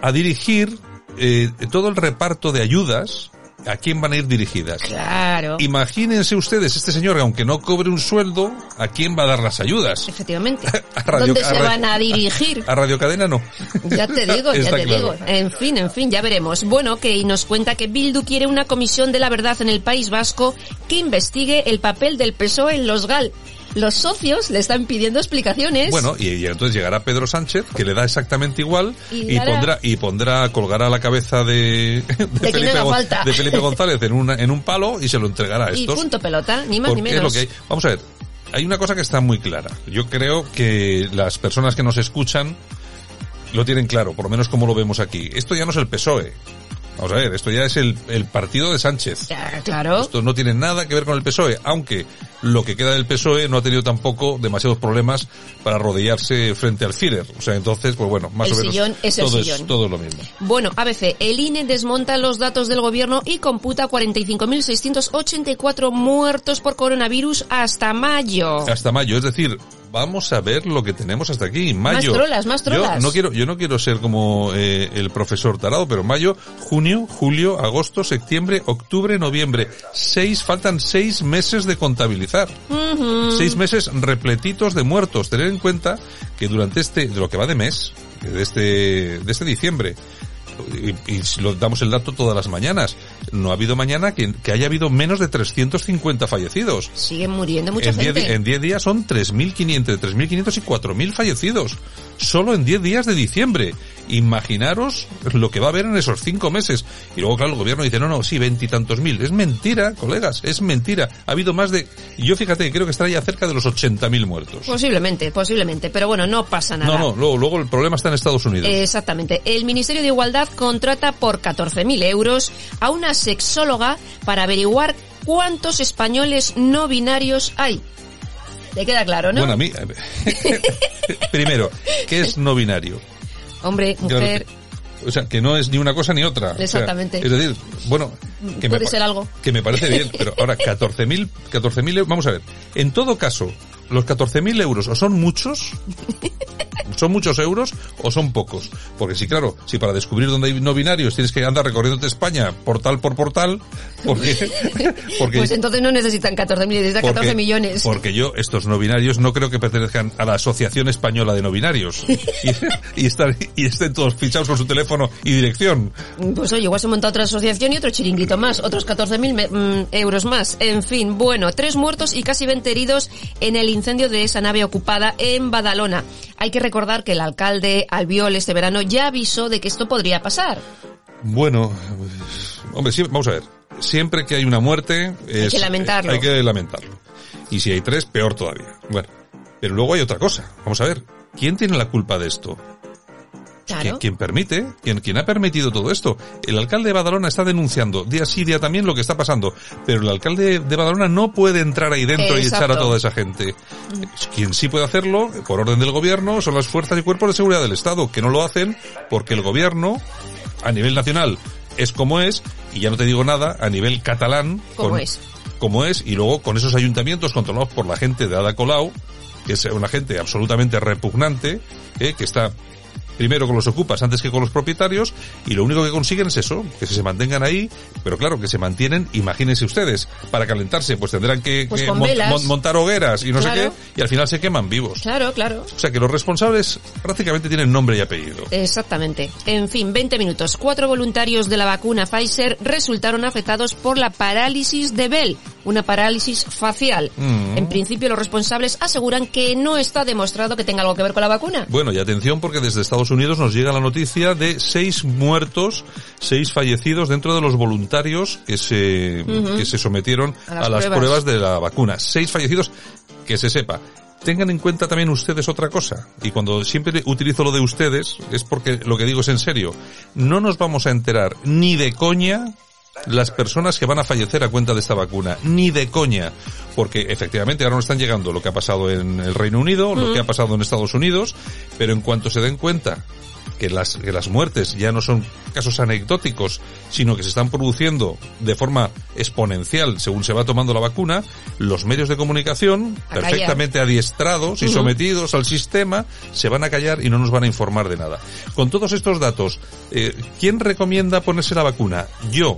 a dirigir eh, todo el reparto de ayudas, ¿a quién van a ir dirigidas? Claro. Imagínense ustedes, este señor, aunque no cobre un sueldo, ¿a quién va a dar las ayudas? Efectivamente. A Radio- ¿Dónde a se van a dirigir? A Radio Cadena no. Ya te digo, ya te claro. digo. En fin, en fin, ya veremos. Bueno, que nos cuenta que Bildu quiere una comisión de la verdad en el País Vasco que investigue el papel del PSOE en los GAL. Los socios le están pidiendo explicaciones. Bueno, y, y entonces llegará Pedro Sánchez, que le da exactamente igual, Y y, pondrá, y pondrá, colgará la cabeza de, de, Felipe, de González en, una, en un palo y se lo entregará a y estos. punto pelota, ni más ni menos. lo que hay. Vamos a ver, hay una cosa que está muy clara. Yo creo que las personas que nos escuchan lo tienen claro, por lo menos como lo vemos aquí. Esto ya no es el PSOE. Vamos a ver, esto ya es el, el partido de Sánchez. Ya, claro. Esto no tiene nada que ver con el PSOE, aunque lo que queda del PSOE no ha tenido tampoco demasiados problemas para arrodillarse frente al Führer. O sea, entonces, pues bueno, más El o menos sillón es el todo, sillón. es, todo es lo mismo. Bueno, ABC, el INE desmonta los datos del gobierno y computa 45.684 muertos por coronavirus hasta mayo. Hasta mayo, es decir, vamos a ver lo que tenemos hasta aquí, mayo. Más trolas, más trolas. Yo no quiero, yo no quiero ser como eh, el profesor tarado, pero mayo, junio, julio, agosto, septiembre, octubre, noviembre. Seis, faltan seis meses de contabilizar. Seis meses repletitos de muertos. Tener en cuenta que durante este, de lo que va de mes, de este, de este diciembre, y, y si lo damos el dato todas las mañanas, no ha habido mañana que, que haya habido menos de 350 fallecidos. Siguen muriendo mucha En 10 gente. di- en 10 días son 3.500, 3.500 y 4.000 fallecidos. Solo en 10 días de diciembre. Imaginaros lo que va a haber en esos 5 meses. Y luego, claro, el gobierno dice, no, no, sí, veintitantos mil. Es mentira, colegas, es mentira. Ha habido más de... Yo fíjate, que creo que estará ya cerca de los 80.000 muertos. Posiblemente, posiblemente, pero bueno, no pasa nada. No, no, luego, luego el problema está en Estados Unidos. Exactamente. El Ministerio de Igualdad contrata por 14.000 euros a una sexóloga para averiguar cuántos españoles no binarios hay. ¿Te queda claro, no? Bueno, a mí... primero, ¿qué es no binario? Hombre, Claro mujer, que- o sea, que no es ni una cosa ni otra. O sea, Exactamente. es decir, bueno, que puede me, ser algo. que me parece bien, pero ahora 14.000, 14.000 euros, vamos a ver, en todo caso, los 14.000 euros o son muchos, ¿Son muchos euros o son pocos? Porque si, claro, si para descubrir dónde hay no binarios tienes que andar recorriéndote España portal por portal, porque... porque pues entonces no necesitan 14 millones, necesitan 14 millones. Porque yo, estos no binarios, no creo que pertenezcan a la Asociación Española de No Binarios. y, y, están, y estén todos fichados con su teléfono y dirección. Pues oye, igual se monta otra asociación y otro chiringuito más, otros 14.000 mmm, euros más. En fin, bueno, tres muertos y casi 20 heridos en el incendio de esa nave ocupada en Badalona. Hay que recordar que el alcalde Albiol este verano ya avisó de que esto podría pasar. Bueno, hombre, sí, vamos a ver. Siempre que hay una muerte, es, hay que lamentarlo. Hay que lamentarlo. Y si hay tres, peor todavía. Bueno, pero luego hay otra cosa. Vamos a ver. ¿Quién tiene la culpa de esto? Claro. ¿Quién permite? ¿Quién, ¿Quién ha permitido todo esto? El alcalde de Badalona está denunciando día sí día también lo que está pasando, pero el alcalde de Badalona no puede entrar ahí dentro Exacto. y echar a toda esa gente. Quien sí puede hacerlo, por orden del gobierno, son las fuerzas y cuerpos de seguridad del Estado, que no lo hacen porque el gobierno, a nivel nacional, es como es, y ya no te digo nada, a nivel catalán, ¿Cómo con- es? como es, y luego con esos ayuntamientos controlados por la gente de Ada Colau, que es una gente absolutamente repugnante, eh, que está primero con los ocupas antes que con los propietarios, y lo único que consiguen es eso, que se mantengan ahí, pero claro, que se mantienen, imagínense ustedes, para calentarse, pues tendrán que, Pues que montar hogueras y no sé qué, y al final se queman vivos. Claro, claro. O sea que los responsables prácticamente tienen nombre y apellido. Exactamente. En fin, 20 minutos. Cuatro voluntarios de la vacuna Pfizer resultaron afectados por la parálisis de Bell, una parálisis facial. Mm. En principio, los responsables aseguran que no está demostrado que tenga algo que ver con la vacuna. Bueno, y atención porque desde Estados Unidos nos llega la noticia de seis muertos, seis fallecidos dentro de los voluntarios que se, que se sometieron A las, pruebas. pruebas. de la vacuna. Seis fallecidos, que se sepa. Tengan en cuenta también ustedes otra cosa. Y cuando siempre utilizo lo de ustedes, es porque lo que digo es en serio. No nos vamos a enterar ni de coña las personas que van a fallecer a cuenta de esta vacuna, ni de coña, porque efectivamente ahora nos están llegando lo que ha pasado en el Reino Unido, lo que ha pasado en Estados Unidos, pero en cuanto se den cuenta que las, que las muertes ya no son casos anecdóticos, sino que se están produciendo de forma exponencial según se va tomando la vacuna, los medios de comunicación, A callar. perfectamente adiestrados y sometidos al sistema, se van a callar y no nos van a informar de nada. Con todos estos datos, eh, ¿quién recomienda ponerse la vacuna? Yo,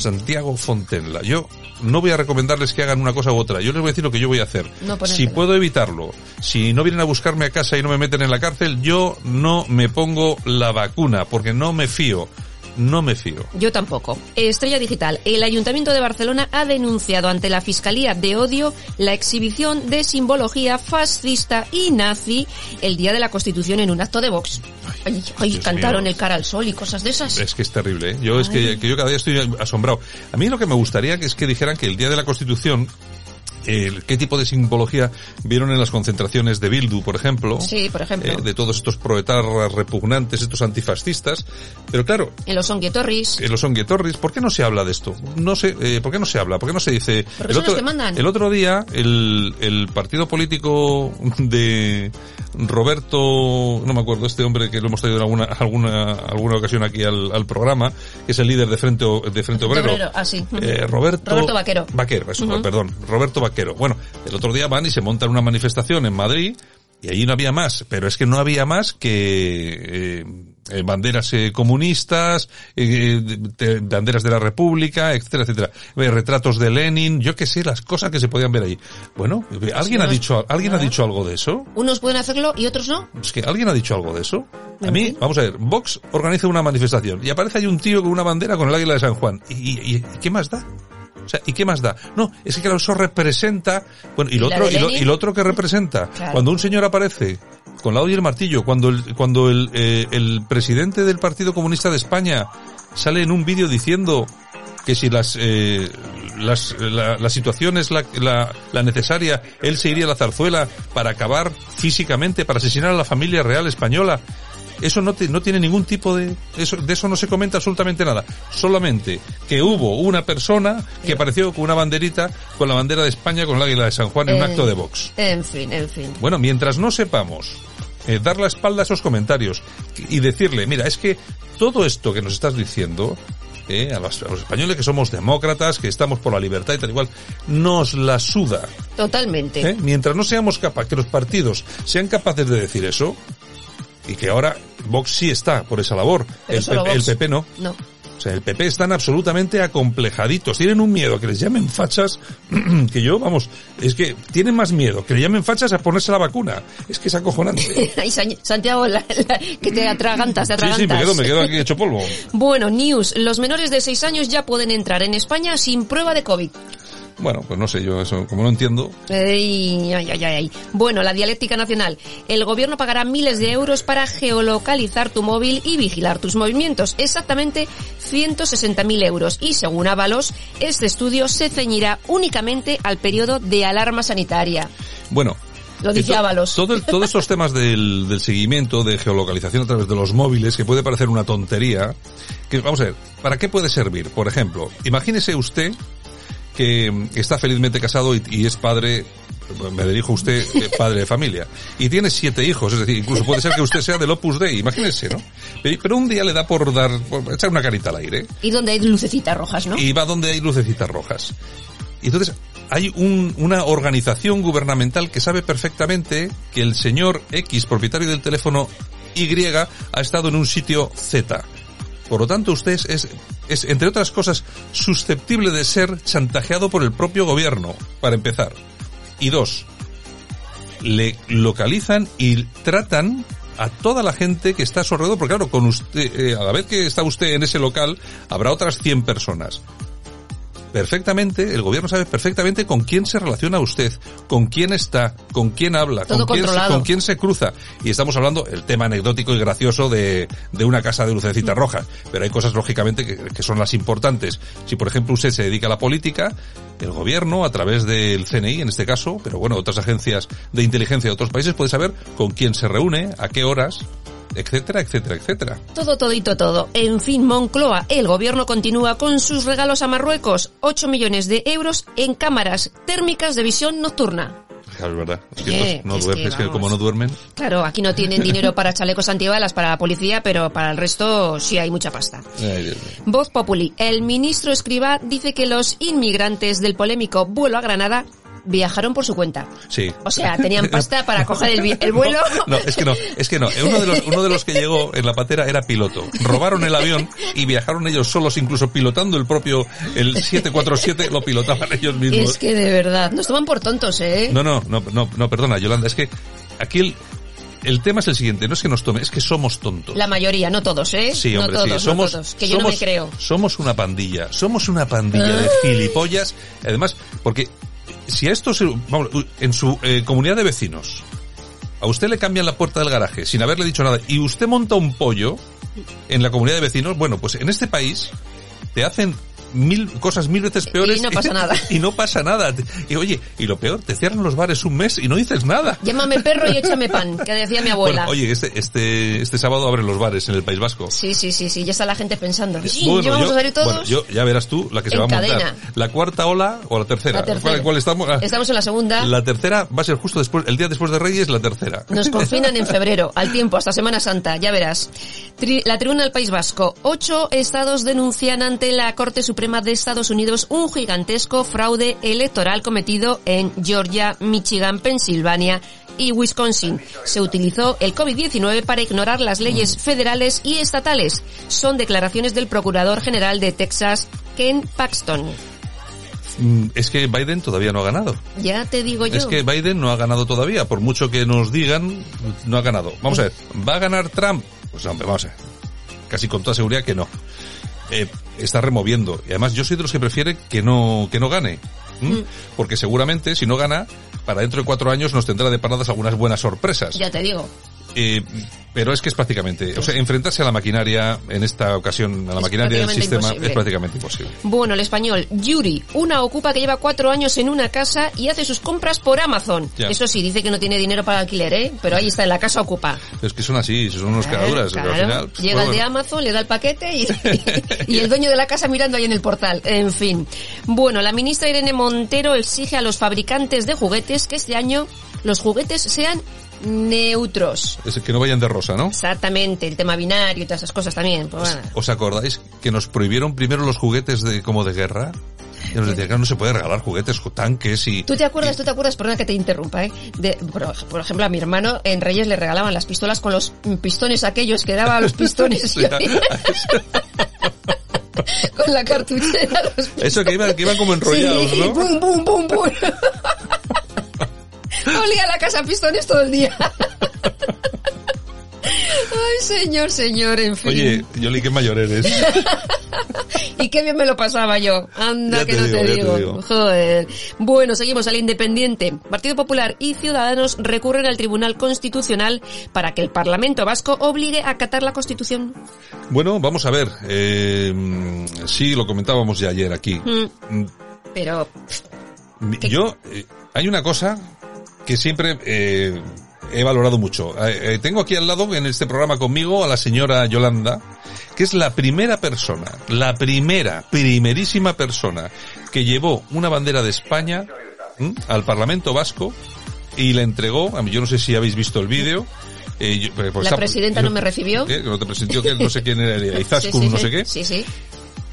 Santiago Fontenla. Yo no voy a recomendarles que hagan una cosa u otra. Yo les voy a decir lo que yo voy a hacer. No si puedo evitarlo, si no vienen a buscarme a casa y no me meten en la cárcel, yo no me pongo la vacuna porque no me fío. No me fío. Yo tampoco. Estrella Digital. El Ayuntamiento de Barcelona ha denunciado ante la Fiscalía de Odio la exhibición de simbología fascista y nazi el día de la Constitución en un acto de Vox. Ay, cantaron mío. el cara al sol y cosas de esas. Es que es terrible. ¿eh? Yo es que, que yo cada día estoy asombrado. A mí lo que me gustaría que es que dijeran que el día de la Constitución el- qué tipo de simbología vieron en las concentraciones de Bildu, por ejemplo, Sí, por ejemplo. eh, de todos estos proetarras repugnantes, estos antifascistas. Pero claro, En los Onguietorris. en los Onguietorris, ¿por qué no se habla de esto? No sé, eh, ¿por qué no se habla? ¿Por qué no se dice? Porque son los que mandan. el otro día, el, el partido político de Roberto, no me acuerdo, este hombre que lo hemos traído en alguna, alguna, alguna ocasión aquí al, al programa, que es el líder de Frente, de Frente Obrero. Obrero, ah, sí. Eh, Roberto, Roberto Vaquero. Vaquero, eso, Ujú. perdón, Roberto Vaquero. Bueno, el otro día van y se montan una manifestación en Madrid y allí no había más, pero es que no había más que eh, eh, banderas eh, comunistas, eh, de- de- banderas de la República, etcétera, etcétera, Eh, retratos de Lenin, yo qué sé, las cosas que se podían ver ahí. Bueno, ¿alguien ha dicho, alguien ha dicho algo de eso? Unos pueden hacerlo y otros no. Es que alguien ha dicho algo de eso. A mí, vamos a ver, Vox organiza una manifestación y aparece ahí un tío con una bandera con el águila de San Juan. ¿Y, y- y qué más da? O sea, ¿y qué más da? No, es que claro, eso representa, bueno, y lo ¿Y la otro, y lo, Lenin? y lo otro que representa, Claro. cuando un señor aparece con la y el martillo, cuando el, cuando el, eh, el presidente del Partido Comunista de España sale en un vídeo diciendo que si las, eh, las la, la situación es la, la, la necesaria, él se iría a la zarzuela para acabar físicamente, para asesinar a la familia real española. Eso no, te- no tiene ningún tipo de, eso, de eso no se comenta absolutamente nada. Solamente que hubo una persona que apareció con una banderita, con la bandera de España, con el águila de San Juan en un Eh, acto de Vox. En fin, en fin. Bueno, mientras no sepamos eh, dar la espalda a esos comentarios y decirle, mira, es que todo esto que nos estás diciendo eh, a, los, a los españoles que somos demócratas, que estamos por la libertad y tal igual, nos la suda. Totalmente. ¿eh? Mientras no seamos capaces, que los partidos sean capaces de decir eso, y que ahora Vox sí está por esa labor, el, PP, el. PP no. No. O sea, el PP están absolutamente acomplejaditos. Tienen un miedo que les llamen fachas que yo, vamos, es que tienen más miedo que le llamen fachas a ponerse la vacuna. Es que es acojonante. Santiago, la- la- que te atragantas, te Sí, atragantas. sí, me quedo, me quedo aquí hecho polvo. Bueno, news. Los menores de 6 años ya pueden entrar en España sin prueba de COVID. Bueno, pues no sé, yo eso, como no entiendo. Ay, ay, ay. Bueno, la dialéctica nacional. El gobierno pagará miles de euros para geolocalizar tu móvil y vigilar tus movimientos. Exactamente 160.000 euros. Y según Ábalos, este estudio se ceñirá únicamente al periodo de alarma sanitaria. Bueno. Lo dice Ábalos. Todo, todos estos temas del, del seguimiento, de geolocalización a través de los móviles, que puede parecer una tontería, que vamos a ver, ¿para qué puede servir? Por ejemplo, imagínese usted que está felizmente casado y, y es padre, me dirijo a usted, eh, padre de familia, y tiene siete hijos, es decir, incluso puede ser que usted sea del Opus Dei, imagínese, ¿no? Pero, pero un día le da por dar, por echar una carita al aire, Y donde hay lucecitas rojas, ¿no? y va donde hay lucecitas rojas. Y entonces hay un- una organización gubernamental que sabe perfectamente que el señor X, propietario del teléfono Y, ha estado en un sitio Z. Por lo tanto, usted es, es, entre otras cosas, susceptible de ser chantajeado por el propio gobierno, para empezar. Y dos, le localizan y tratan a toda la gente que está a su alrededor, porque claro, con usted, eh, a la vez que está usted en ese local, habrá otras 100 personas. Perfectamente, el gobierno sabe perfectamente con quién se relaciona usted, con quién está, con quién habla, Todo con quién, se, con quién se cruza. Y estamos hablando el tema anecdótico y gracioso de, de una casa de lucecitas rojas. Pero hay cosas, lógicamente, que, que son las importantes. Si, por ejemplo, usted se dedica a la política, el gobierno, a través del CNI en este caso, pero bueno, otras agencias de inteligencia de otros países, puede saber con quién se reúne, a qué horas, etcétera, etcétera, etcétera. Todo, todito, todo. En fin, Moncloa, el gobierno continúa con sus regalos a Marruecos. 8 millones de euros en cámaras térmicas de visión nocturna. Claro, es verdad. Es que Eh, estos no es duermen, que como no duermen. Claro, aquí no tienen dinero para chalecos antibalas para la policía, pero para el resto sí hay mucha pasta. Ay. Voz Populi. El ministro Escribá dice que los inmigrantes del polémico vuelo a Granada viajaron por su cuenta. Sí. O sea, tenían pasta para coger el, vuelo. No, es que no, es que no. Uno de los, uno de los que llegó en la patera era piloto. Robaron el avión y viajaron ellos solos, incluso pilotando el propio, el 747 lo pilotaban ellos mismos. Es que de verdad, nos toman por tontos, ¿eh? No, no, no, no, no, perdona, Yolanda, es que aquí el, el tema es el siguiente, no es que nos tome, es que somos tontos. La mayoría, no todos, ¿eh? Sí, hombre, no todos, sí, somos, no todos, que yo no me somos- creo. Somos una pandilla, somos una pandilla de Ah. gilipollas, además, porque si a esto se, vamos, en su eh, comunidad de vecinos, a usted le cambian la puerta del garaje sin haberle dicho nada y usted monta un pollo en la comunidad de vecinos, bueno, pues en este país te hacen mil cosas mil veces peores Y no pasa nada. y no pasa nada y oye y lo peor te cierran los bares un mes y no dices nada Llámame perro y échame pan, que decía mi abuela. Bueno, oye este este este sábado abren los bares en el País Vasco Sí, sí, sí, sí, ya está la gente pensando. Sí, bueno, ¿ya vamos yo- a salir todos? bueno, yo- ya verás tú la que se En va a montar. cadena. La cuarta ola o la tercera. La tercera. ¿Cuál, cuál estamos? Ah, Estamos en la segunda. La tercera va a ser justo después, el día después de Reyes, la tercera. Nos confinan en febrero, al tiempo, hasta Semana Santa, ya verás. Tri- la tribuna del País Vasco. Ocho estados denuncian ante la Corte Suprema de Estados Unidos un gigantesco fraude electoral cometido en Georgia, Michigan, Pensilvania y Wisconsin. Se utilizó el COVID-19 para ignorar las leyes federales y estatales. Son declaraciones del Procurador General de Texas, Ken Paxton. Mm, Es que Biden todavía no ha ganado. Ya te digo yo. Es que Biden no ha ganado todavía. Por mucho que nos digan, no ha ganado. Vamos a ver, ¿va a ganar Trump? Pues hombre, vamos a ver. Casi con toda seguridad que no. Eh, está removiendo. Y además yo soy de los que prefiere que no, que no gane. Mm. Porque seguramente si no gana, para dentro de cuatro años nos tendrá deparadas algunas buenas sorpresas. Ya te digo. Eh, pero es que es prácticamente, o sea, enfrentarse a la maquinaria, en esta ocasión, a la Es maquinaria del sistema, imposible. es prácticamente imposible. Bueno, el español, Yuri, una ocupa que lleva cuatro años en una casa y hace sus compras por Amazon. Ya. Eso sí, dice que no tiene dinero para alquiler, ¿eh? Pero ahí está, en la casa ocupa. Es que son así, son unos caraduras. Claro, pero al final, pues, Llega el de bueno, Amazon, le da el paquete y, y el dueño de la casa mirando ahí en el portal. En fin. Bueno, la ministra Irene Montero exige a los fabricantes de juguetes que este año los juguetes sean neutros. Es que no vayan de rosa, ¿no? Exactamente, el tema binario y todas esas cosas también. Pues bueno. ¿Os acordáis que nos prohibieron primero los juguetes de como de guerra? Y nos decían que no se puede regalar juguetes, tanques y... ¿Tú te acuerdas, tú te acuerdas, perdona que te interrumpa, ¿eh? De, por, por ejemplo, a mi hermano en Reyes le regalaban las pistolas con los pistones aquellos que daba a los pistones. Sí, con la cartuchera. Los Eso que iban, que iban como enrollados, sí, ¿no? Bum, bum, bum, bum. Olía la casa a pistones todo el día. Ay, señor, señor, en fin. Oye, Yoli, qué mayor eres. y qué bien me lo pasaba yo. Anda, Ya que te no digo, te digo. Joder. Bueno, seguimos al Independiente. Partido Popular y Ciudadanos recurren al Tribunal Constitucional para que el Parlamento Vasco obligue a acatar la Constitución. Bueno, vamos a ver. Eh, sí, lo comentábamos ya ayer aquí. Mm, Pero, Yo, eh, hay una cosa que siempre eh, he valorado mucho. Eh, eh, tengo aquí al lado en este programa conmigo a la señora Yolanda, que es la primera persona, la primera, primerísima persona que llevó una bandera de España ¿m? al Parlamento Vasco y le entregó, a mí yo no sé si habéis visto el vídeo, eh, yo- pues la está- presidenta no me recibió. ¿Qué? No te presentó que no sé quién era, Izaskun, Sí, sí, no sé qué. Sí, sí.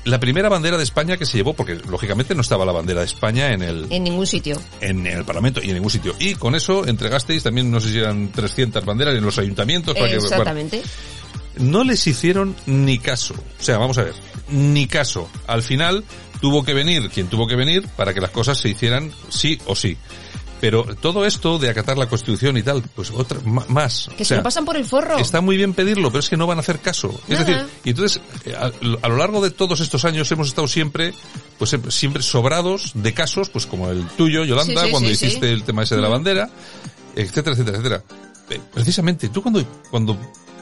La primera bandera de España que se llevó, porque lógicamente no estaba la bandera de España en el, En ningún sitio. en el Parlamento y en ningún sitio. Y con eso entregasteis también, no sé si eran 300 banderas en los ayuntamientos. para que- Exactamente. bueno, no les hicieron ni caso. O sea, vamos a ver, ni caso. Al final tuvo que venir quien tuvo que venir para que las cosas se hicieran sí o sí. Pero todo esto de acatar la Constitución y tal, pues otra, más. Que O se sea, lo pasan por el forro. Está muy bien pedirlo, pero es que no van a hacer caso. Es decir, y entonces, eh, a, a lo largo de todos estos años hemos estado siempre, pues em- siempre sobrados de casos, pues como el tuyo, Yolanda, Sí, sí, cuando sí, hiciste el tema ese de la Mm. bandera, etcétera, etcétera, etcétera. Eh, Precisamente, tú cuando, cuando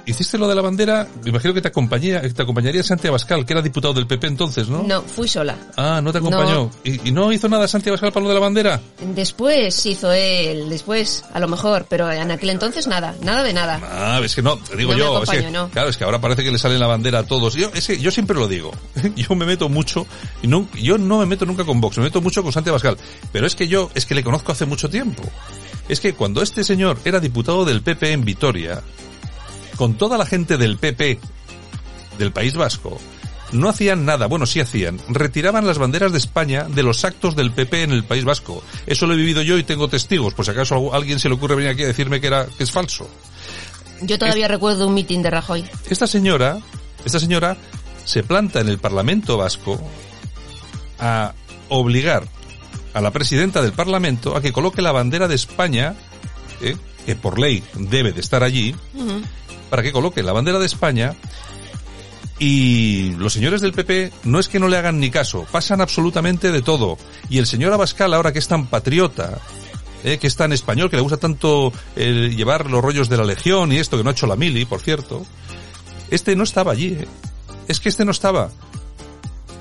hiciste lo de la bandera, me imagino que te acompañaría, te acompañaría Santi Abascal, que era diputado del PP entonces, ¿no? No, fui sola. Ah, no te acompañó. No. ¿Y, y no hizo nada Santi Abascal para lo de la bandera? Después hizo él, después, a lo mejor, pero en aquel entonces nada, nada de nada. Ah, es que no, te digo No me yo, es que, acompaño, no. claro, es que ahora parece que le sale la bandera a todos. Yo, es que yo siempre lo digo, yo me meto mucho, y no, yo no me meto nunca con Vox, me meto mucho con Santi Abascal, pero es que yo, es que le conozco hace mucho tiempo. Es que cuando este señor era diputado del PP en Vitoria, con toda la gente del PP del País Vasco, no hacían nada, bueno, sí hacían, retiraban las banderas de España de los actos del PP en el País Vasco. Eso lo he vivido yo y tengo testigos, pues si acaso a alguien se le ocurre venir aquí a decirme que era que es falso. Yo todavía recuerdo un mitin de Rajoy. Esta señora, esta señora se planta en el Parlamento Vasco a obligar a la presidenta del Parlamento a que coloque la bandera de España, ¿eh? que por ley debe de estar allí. Para que coloque la bandera de España y los señores del PP no es que no le hagan ni caso, pasan absolutamente de todo. Y el señor Abascal, ahora que es tan patriota, eh, que es tan español, que le gusta tanto eh, llevar los rollos de la Legión y esto que no ha hecho la mili, por cierto, este no estaba allí. eh. Es que este no estaba.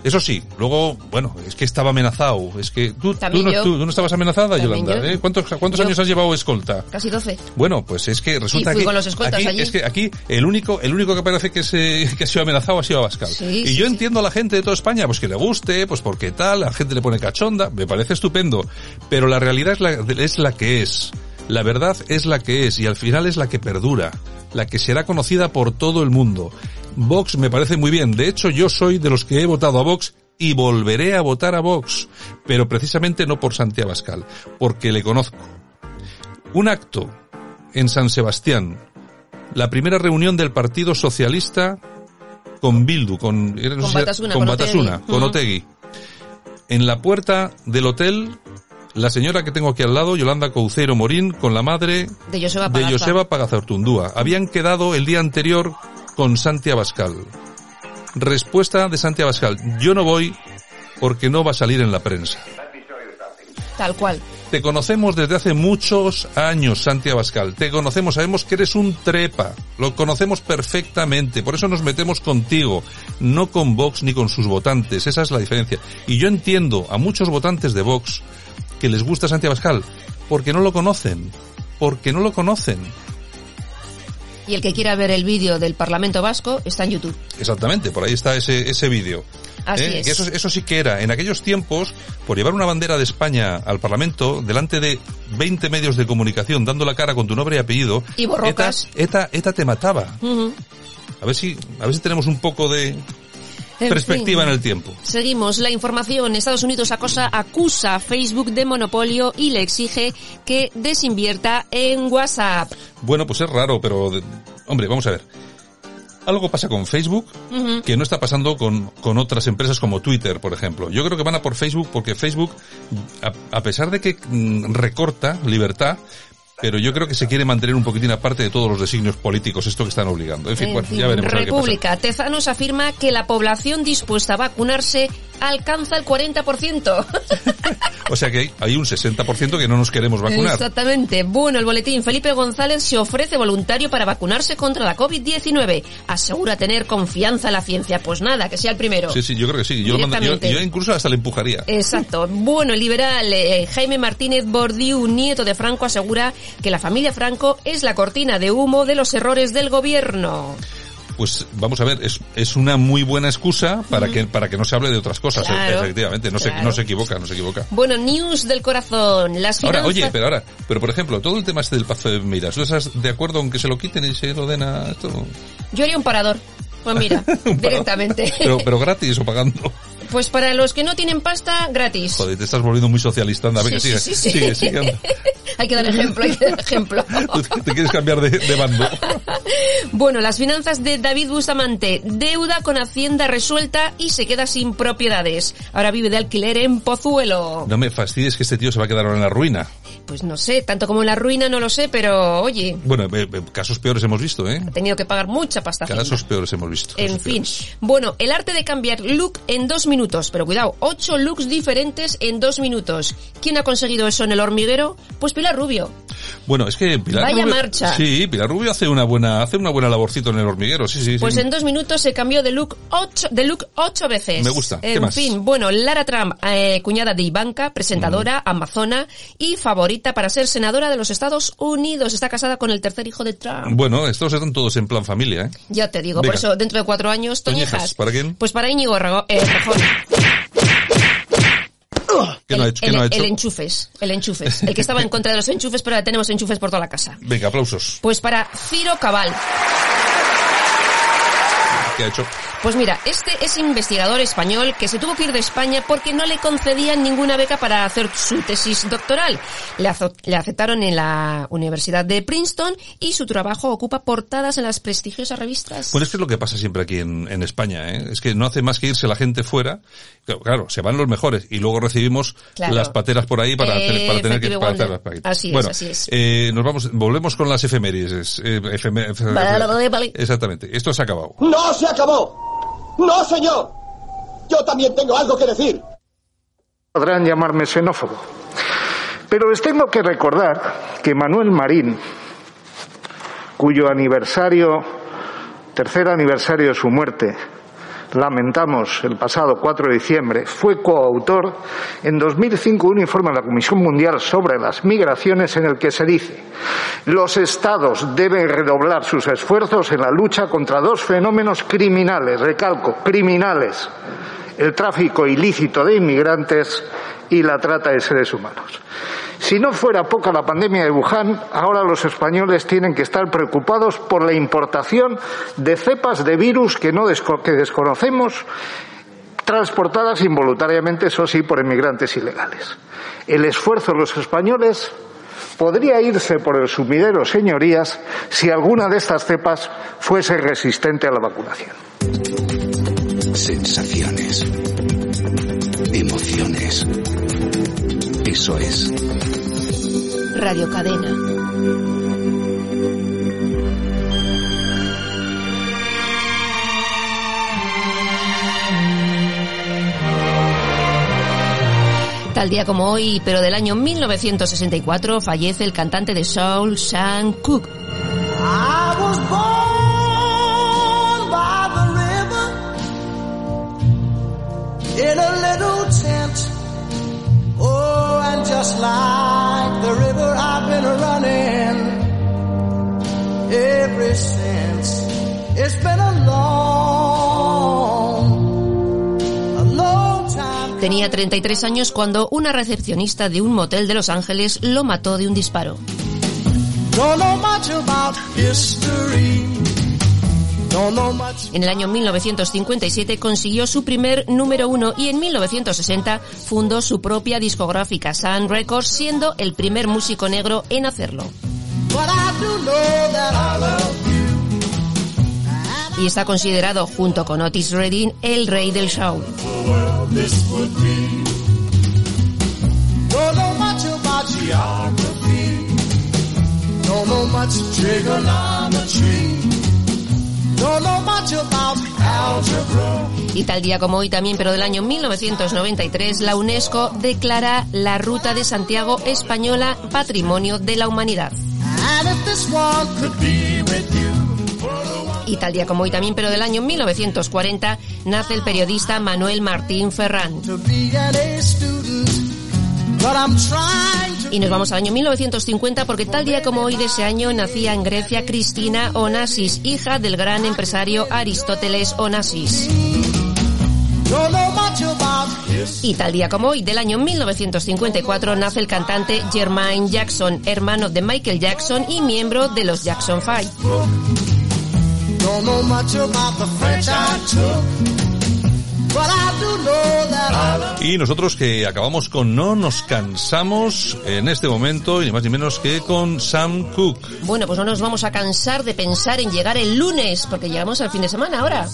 Eso sí, luego, bueno, es que estaba amenazado. Es que tú, tú, no, tú- tú no estabas amenazada, Yolanda. yo. ¿eh? ¿Cuántos, cuántos Yo. años has llevado escolta? Casi 12. Bueno, pues es que resulta fui que con los escoltas aquí, allí. es que aquí el único el único que parece que se que ha sido amenazado ha sido Abascal. Sí, y sí, yo entiendo a la gente de toda España, pues que le guste, pues porque tal, la gente le pone cachonda, me parece estupendo, pero la realidad es la es la que es. La verdad es la que es y al final es la que perdura, la que será conocida por todo el mundo. Vox me parece muy bien, de hecho yo soy de los que he votado a Vox y volveré a votar a Vox, pero precisamente no por Santiago Abascal, porque le conozco. Un acto en San Sebastián, la primera reunión del Partido Socialista con Bildu, con, no Con sé Batasuna, con con Batasuna, con. Otegui. En la puerta del hotel, la señora que tengo aquí al lado, Yolanda Couceiro Morín, con la madre De Joseba de Pagaza. Joseba Pagazartundúa. Habían quedado el día anterior con Santi Abascal. Respuesta de Santi Abascal. Yo no voy porque no va a salir en la prensa. Tal cual. Te conocemos desde hace muchos años, Santi Abascal. Te conocemos, sabemos que eres un trepa. Lo conocemos perfectamente. Por eso nos metemos contigo. No con Vox ni con sus votantes. Esa es la diferencia. Y yo entiendo a muchos votantes de Vox que les gusta Santi Abascal porque no lo conocen. Porque no lo conocen. Y el que quiera ver el vídeo del Parlamento Vasco está en YouTube. Exactamente, por ahí está ese, ese vídeo. Así ¿Eh? es. Eso, eso sí que era, en aquellos tiempos, por llevar una bandera de España al Parlamento, delante de 20 medios de comunicación, dando la cara con tu nombre y apellido, Y borrocas. ETA, ETA, ETA te mataba. A ver si, a ver si tenemos un poco de En perspectiva fin. en el tiempo. Seguimos. La información. Estados Unidos acosa, acusa a Facebook de monopolio y le exige que desinvierta en WhatsApp. Bueno, pues es raro, pero, hombre, vamos a ver. Algo pasa con Facebook Ujú. que no está pasando con, con otras empresas como Twitter, por ejemplo. Yo creo que van a por Facebook porque Facebook, a, a pesar de que mm, recorta libertad, pero yo creo que se quiere mantener un poquitín aparte de todos los designios políticos, esto que están obligando. En fin, En bueno, fin, ya veremos a ver qué pasa. República. Tezanos afirma que la población dispuesta a vacunarse alcanza el 40%. O sea que hay, hay un 60% que no nos queremos vacunar. Exactamente. Bueno, el boletín. Felipe González se ofrece voluntario para vacunarse contra la COVID-19. Asegura tener confianza en la ciencia. Pues nada, que sea el primero. Sí, sí, yo creo que sí. Yo, lo manda- yo, yo incluso hasta le empujaría. Exacto. Bueno, el liberal eh, Jaime Martínez Bordiú, nieto de Franco, asegura que la familia Franco es la cortina de humo de los errores del gobierno. Pues vamos a ver, es, es una muy buena excusa para que para que no se hable de otras cosas. Claro, efectivamente, no claro. se no se equivoca, no se equivoca. Bueno, news del corazón. Las Ahora, finanzas... oye, pero ahora, pero por ejemplo, todo el tema este del Pazo de Miras, ¿tú estás de acuerdo en que se lo quiten y se lo den a esto? Yo haría un parador. Pues mira, directamente. Pero, pero gratis o pagando. Pues para los que no tienen pasta, gratis. Joder, te estás volviendo muy socialista. Anda, venga, Sí, sigue, sí, sí, sigue, sigue, hay que dar ejemplo, hay que dar ejemplo. Te quieres cambiar de, de bando. Bueno, las finanzas de David Bustamante. Deuda con Hacienda resuelta y se queda sin propiedades. Ahora vive de alquiler en Pozuelo. No me fastidies que este tío se va a quedar ahora en la ruina. Pues no sé, tanto como en la ruina no lo sé, pero oye, Bueno, eh, eh, casos peores hemos visto, ¿eh? ha tenido que pagar mucha pasta. Casos peores hemos visto. En fin, peores. bueno, el arte de cambiar look en dos minutos, pero cuidado, ocho looks diferentes en dos minutos. ¿Quién ha conseguido eso en el hormiguero? Pues Pilar Rubio. Bueno, es que Pilar Vaya Rubio, marcha. Sí, Pilar Rubio hace una buena, hace una buena laborcito en el hormiguero, sí, sí, Pues sí. en dos minutos se cambió de look ocho, de look ocho veces. Me gusta. ¿Qué En más? fin, bueno, Lara Trump, eh, cuñada de Ivanka, presentadora, Mm. amazona y favorita para ser senadora de los Estados Unidos. Está casada con el tercer hijo de Trump. Bueno, estos están todos en plan familia, ¿eh? Ya te digo, por eso dentro de cuatro años, Toñejas. ¿para quién? Pues para Íñigo Rago- eh, Rejón. ¿Qué no ha hecho? ¿Qué el, no ha hecho? el enchufes, el enchufes. El que estaba en contra de los enchufes, pero ahora tenemos enchufes por toda la casa. Venga, aplausos. Pues para Ciro Cabal. ¿Qué ha hecho? Pues mira, este es investigador español que se tuvo que ir de España porque no le concedían ninguna beca para hacer su tesis doctoral. Le, azo- le aceptaron en la Universidad de Princeton y su trabajo ocupa portadas en las prestigiosas revistas. Bueno, es que es lo que pasa siempre aquí en, en España, ¿eh? Es que no hace más que irse la gente fuera. Claro, Claro, se van los mejores y luego recibimos Claro. las pateras por ahí para, Eh, tener- para tener que hacer las paquitas. Así es, bueno, así es. eh, nos vamos, volvemos con las efemérides. Eh, efeme- efe- Vale, vale, vale. Exactamente. Esto se ha acabado. ¡No se acabó! ¡No, señor! Yo también tengo algo que decir. Podrán llamarme xenófobo. Pero les tengo que recordar que Manuel Marín, cuyo aniversario, tercer aniversario de su muerte, lamentamos el pasado 4 de diciembre, fue coautor en 2005 un informe de la Comisión Mundial sobre las migraciones en el que se dice los estados deben redoblar sus esfuerzos en la lucha contra dos fenómenos criminales, recalco, criminales, el tráfico ilícito de inmigrantes y la trata de seres humanos. Si no fuera poca la pandemia de Wuhan, ahora los españoles tienen que estar preocupados por la importación de cepas de virus que, no que desconocemos, transportadas involuntariamente, eso sí, por inmigrantes ilegales. El esfuerzo de los españoles podría irse por el sumidero, señorías, si alguna de estas cepas fuese resistente a la vacunación. Sensaciones. Emociones. Eso es Radio Cadena. Tal día como hoy, pero del año 1964, fallece el cantante de soul Sean Cook. I was born by the river in a little tent just like the river I've been running ever since. It's been a long, a long time. Tenía 33 años cuando una recepcionista de un motel de Los Ángeles lo mató de un disparo. Don't know much about history. En el año 1957 consiguió su primer número uno y en 1960 fundó su propia discográfica Sun Records, siendo el primer músico negro en hacerlo. Y está considerado, junto con Otis Redding, el rey del show. Y tal día como hoy también, pero del año 1993, la UNESCO declara la Ruta de Santiago Española Patrimonio de la Humanidad. Y tal día como hoy también, pero del año 1940, nace el periodista Manuel Martín Ferrán. Y nos vamos al año 1950 porque tal día como hoy de ese año nacía en Grecia Cristina Onassis, hija del gran empresario Aristóteles Onassis. Y tal día como hoy del año 1954 nace el cantante Jermaine Jackson, hermano de Michael Jackson y miembro de los Jackson Five. Y nosotros que acabamos con No nos cansamos en este momento, y ni más ni menos que con Sam Cooke. Bueno, pues no nos vamos a cansar de pensar en llegar el lunes, porque llegamos al fin de semana ahora.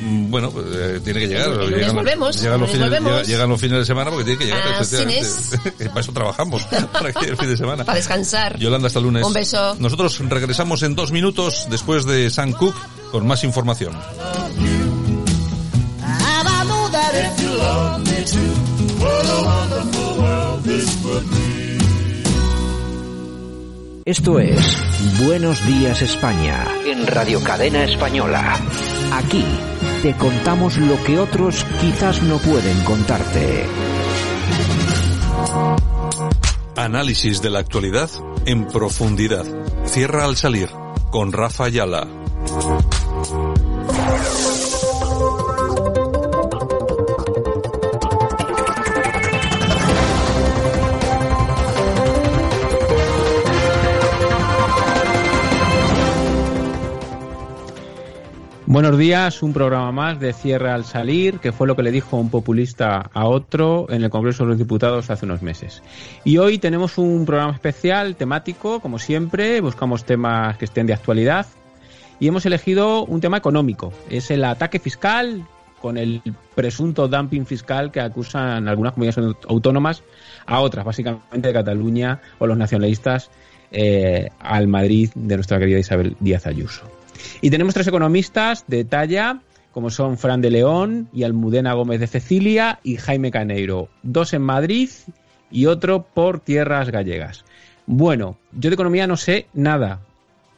Mm, Bueno, eh, tiene que llegar. El lunes llegan, volvemos, llegan los fines, volvemos. llega- llegan los fines de semana porque tiene que llegar. Así efectivamente. para eso trabajamos, para que el fin de semana. Para descansar. Yolanda, hasta el lunes. Un beso. Nosotros regresamos en dos minutos después de Sam Cooke con más información. If you love me too, what a wonderful world this would be. Esto es Buenos Días España en Radio Cadena Española. Aquí te contamos lo que otros quizás no pueden contarte. Análisis de la actualidad en profundidad. Cierra al salir con Rafa Ayala. Buenos días, un programa más de Cierre al Salir, que fue lo que le dijo un populista a otro en el Congreso de los Diputados hace unos meses. Y hoy tenemos un programa especial, temático, como siempre, buscamos temas que estén de actualidad y hemos elegido un tema económico, es el ataque fiscal con el presunto dumping fiscal que acusan algunas comunidades autónomas a otras, básicamente Cataluña o los nacionalistas eh, al Madrid de nuestra querida Isabel Díaz Ayuso. Y tenemos tres economistas de talla, como son Fran de León y Almudena Gómez de Cecilia y Jaime Caneiro. Dos en Madrid y otro por tierras gallegas. Bueno, yo de economía no sé nada.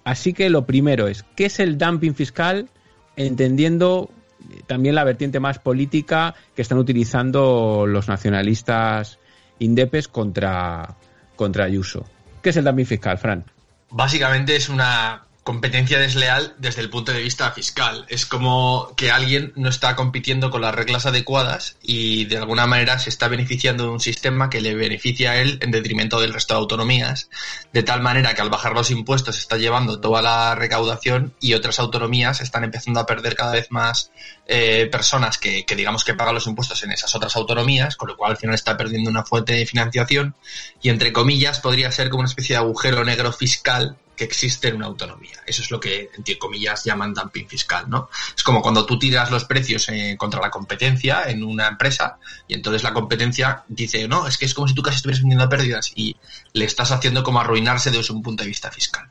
Así que lo primero es, ¿qué es el dumping fiscal? Entendiendo eh, también la vertiente más política que están utilizando los nacionalistas indepes contra, contra Ayuso. ¿Qué es el dumping fiscal, Fran? Básicamente es una competencia desleal desde el punto de vista fiscal. Es como que alguien no está compitiendo con las reglas adecuadas y de alguna manera se está beneficiando de un sistema que le beneficia a él en detrimento del resto de autonomías, de tal manera que al bajar los impuestos está llevando toda la recaudación y otras autonomías están empezando a perder cada vez más eh, personas que, que digamos que pagan los impuestos en esas otras autonomías, con lo cual al final está perdiendo una fuente de financiación y entre comillas podría ser como una especie de agujero negro fiscal que existe en una autonomía. Eso es lo que, entre comillas, llaman dumping fiscal, ¿no? Es como cuando tú tiras los precios eh, contra la competencia en una empresa y entonces la competencia dice, no, es que es como si tú casi estuvieras vendiendo a pérdidas y le estás haciendo como arruinarse desde un punto de vista fiscal.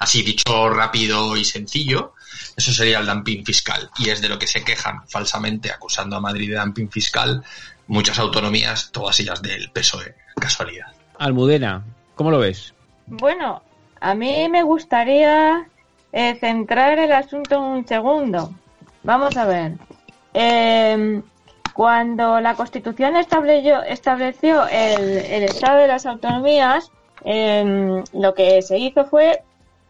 Así dicho rápido y sencillo, eso sería el dumping fiscal y es de lo que se quejan falsamente acusando a Madrid de dumping fiscal muchas autonomías, todas ellas del PSOE, casualidad. Almudena, ¿cómo lo ves? Bueno, a mí me gustaría eh, centrar el asunto un segundo. Vamos a ver. Eh, cuando la Constitución estableció, estableció el, Estado de las Autonomías, eh, lo que se hizo fue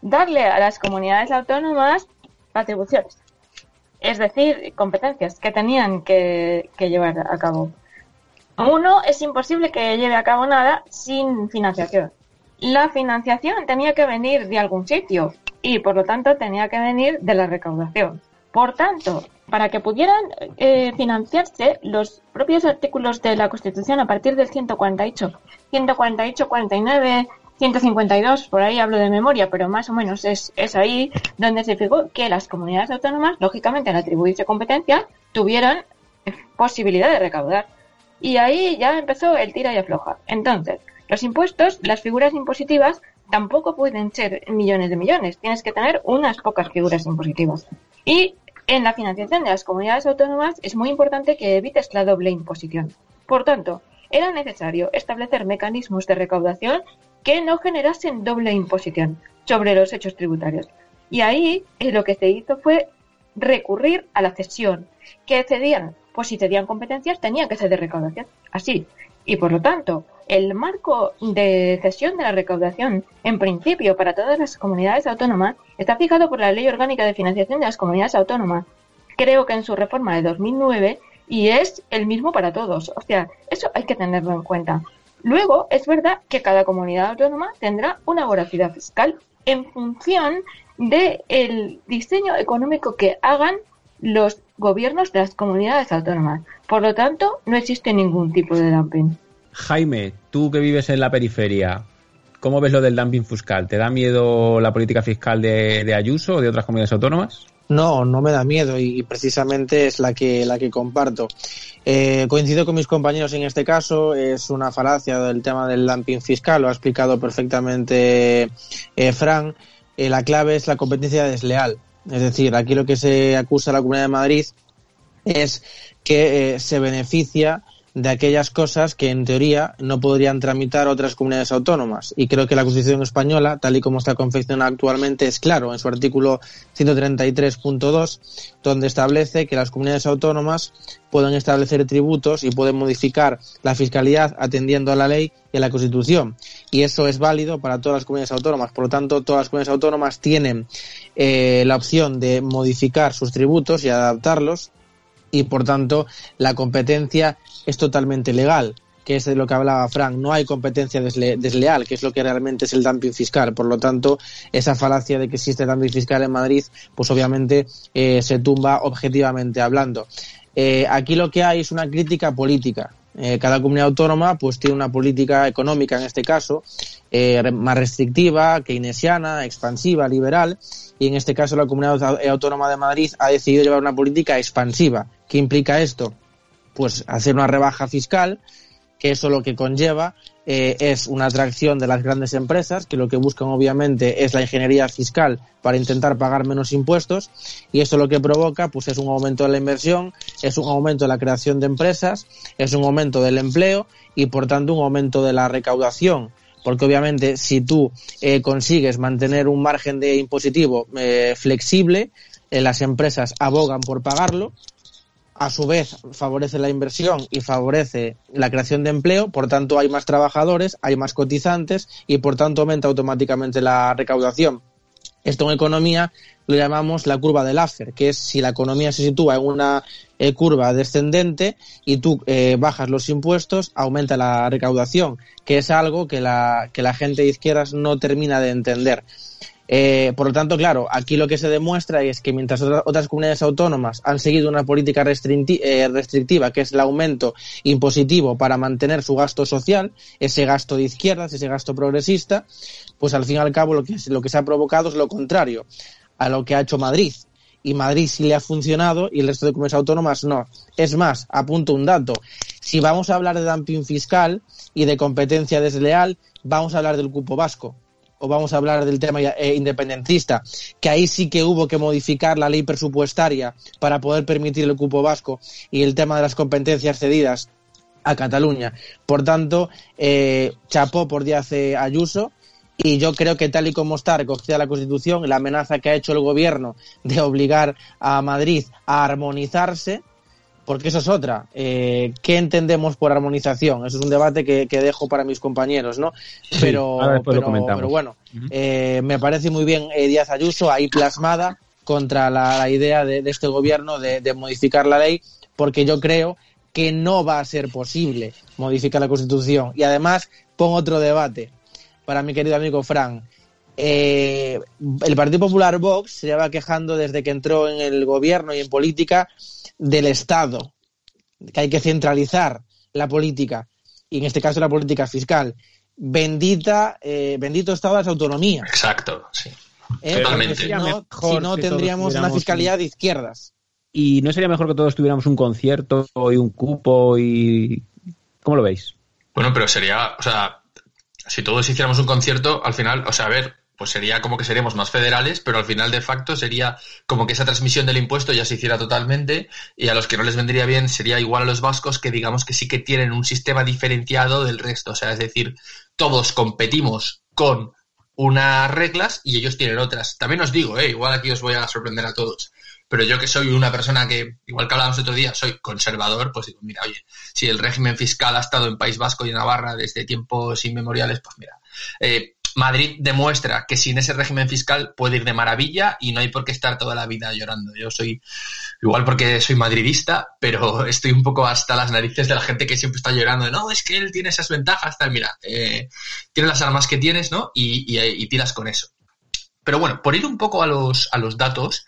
darle a las comunidades autónomas atribuciones. Es decir, competencias que tenían que, que llevar a cabo. Uno, es imposible que lleve a cabo nada sin financiación. La financiación tenía que venir de algún sitio y, por lo tanto, tenía que venir de la recaudación. Por tanto, para que pudieran eh, financiarse los propios artículos de la Constitución a partir del 148, 148, 49, 152, por ahí hablo de memoria, pero más o menos es, es ahí donde se fijó que las comunidades autónomas, lógicamente al atribuirse competencia, tuvieran posibilidad de recaudar. Y ahí ya empezó el tira y afloja. Entonces, los impuestos, las figuras impositivas, tampoco pueden ser millones de millones. Tienes que tener unas pocas figuras impositivas. Y en la financiación de las comunidades autónomas es muy importante que evites la doble imposición. Por tanto, era necesario establecer mecanismos de recaudación que no generasen doble imposición sobre los hechos tributarios. Y ahí eh, lo que se hizo fue recurrir a la cesión, que cedían, pues si cedían competencias tenían que ceder recaudación, así. Y por lo tanto, el marco de cesión de la recaudación, en principio para todas las comunidades autónomas, está fijado por la Ley Orgánica de Financiación de las Comunidades Autónomas, creo que en su reforma de 2009, y es el mismo para todos. O sea, eso hay que tenerlo en cuenta. Luego, es verdad que cada comunidad autónoma tendrá una voracidad fiscal en función del diseño económico que hagan los gobiernos de las comunidades autónomas. Por lo tanto, no existe ningún tipo de dumping. Jaime, tú que vives en la periferia, ¿cómo ves lo del dumping fiscal? ¿Te da miedo la política fiscal de, Ayuso o de otras comunidades autónomas? No, no me da miedo y precisamente es la que, la que comparto. Eh, coincido con mis compañeros en este caso, es una falacia del tema del dumping fiscal, lo ha explicado perfectamente eh, Fran. Eh, la clave es la competencia desleal. Es decir, aquí lo que se acusa a la Comunidad de Madrid es que eh, se beneficia de aquellas cosas que en teoría no podrían tramitar otras comunidades autónomas. Y creo que la Constitución española, tal y como está confeccionada actualmente, es claro en su artículo 133.2, donde establece que las comunidades autónomas pueden establecer tributos y pueden modificar la fiscalidad atendiendo a la ley y a la Constitución. Y eso es válido para todas las comunidades autónomas. Por lo tanto, todas las comunidades autónomas tienen eh, la opción de modificar sus tributos y adaptarlos y por tanto la competencia es totalmente legal, que es de lo que hablaba Frank. No hay competencia desle desleal, que es lo que realmente es el dumping fiscal. Por lo tanto, esa falacia de que existe dumping fiscal en Madrid, pues obviamente eh, se tumba objetivamente hablando. Eh, aquí lo que hay es una crítica política. Eh, cada comunidad autónoma pues tiene una política económica en este caso eh, más restrictiva, keynesiana, expansiva, liberal y en este caso la comunidad autónoma de Madrid ha decidido llevar una política expansiva. ¿Qué implica esto? pues hacer una rebaja fiscal, que eso lo que conlleva eh, es una atracción de las grandes empresas, que lo que buscan obviamente es la ingeniería fiscal para intentar pagar menos impuestos, y eso lo que provoca pues es un aumento de la inversión, es un aumento de la creación de empresas, es un aumento del empleo y por tanto un aumento de la recaudación porque obviamente si tú eh, consigues mantener un margen de impositivo eh, flexible, eh, las empresas abogan por pagarlo, a su vez favorece la inversión y favorece la creación de empleo, por tanto hay más trabajadores, hay más cotizantes y por tanto aumenta automáticamente la recaudación. Esto en economía lo llamamos la curva del Laffer, que es si la economía se sitúa en una eh, curva descendente y tú eh, bajas los impuestos, aumenta la recaudación, que es algo que la, que la gente de izquierdas no termina de entender. Eh, por lo tanto, claro, aquí lo que se demuestra es que mientras otras comunidades autónomas han seguido una política eh, restrictiva, que es el aumento impositivo para mantener su gasto social, ese gasto de izquierdas, ese gasto progresista, pues al fin y al cabo lo que, lo que se ha provocado es lo contrario a lo que ha hecho Madrid. Y Madrid sí le ha funcionado y el resto de comunidades autónomas no. Es más, apunto un dato. Si vamos a hablar de dumping fiscal y de competencia desleal, vamos a hablar del cupo vasco o vamos a hablar del tema eh, independentista, que ahí sí que hubo que modificar la ley presupuestaria para poder permitir el cupo vasco y el tema de las competencias cedidas a Cataluña. Por tanto, eh, chapó por Díaz Ayuso y yo creo que tal y como está recogida la Constitución, la amenaza que ha hecho el gobierno de obligar a Madrid a armonizarse, porque eso es otra. Eh, ¿Qué entendemos por armonización? Eso es un debate que, dejo para mis compañeros, ¿no? Pero, pero, bueno, eh, me parece muy bien eh, Díaz Ayuso ahí plasmada contra la, idea de, este gobierno de, modificar la ley, porque yo creo que no va a ser posible modificar la Constitución. Y además pongo otro debate para mi querido amigo Fran. Eh, el Partido Popular Vox se lleva quejando desde que entró en el gobierno y en política del Estado, que hay que centralizar la política, y en este caso la política fiscal. Bendita, eh, bendito Estado de las autonomías. Exacto, sí. ¿eh? Totalmente. Si no, si tendríamos una un- de izquierdas. ¿Y no sería mejor que todos tuviéramos un concierto y un cupo y... ¿Cómo lo veis? Bueno, pero sería, o sea, si todos hiciéramos un concierto, al final, o sea, a ver, pues sería como que seríamos más federales, pero al final de facto sería como que esa transmisión del impuesto ya se hiciera totalmente y a los que no les vendría bien sería igual a los vascos que digamos que sí que tienen un sistema diferenciado del resto, o sea, es decir, todos competimos con unas reglas y ellos tienen otras. También os digo, eh, igual aquí os voy a sorprender a todos. Pero yo que soy una persona que, igual que hablábamos otro día, soy conservador, pues digo, mira, oye, si el régimen fiscal ha estado en País Vasco y Navarra desde tiempos inmemoriales, pues mira, eh, Madrid demuestra que sin ese régimen fiscal puede ir de maravilla y no hay por qué estar toda la vida llorando. Yo soy, igual porque soy madridista, pero estoy un poco hasta las narices de la gente que siempre está llorando. No, es que él tiene esas ventajas, tal. Mira, eh, tienes las armas que tienes, ¿no? Y, y, y tiras con eso. Pero bueno, por ir un poco a los, a los datos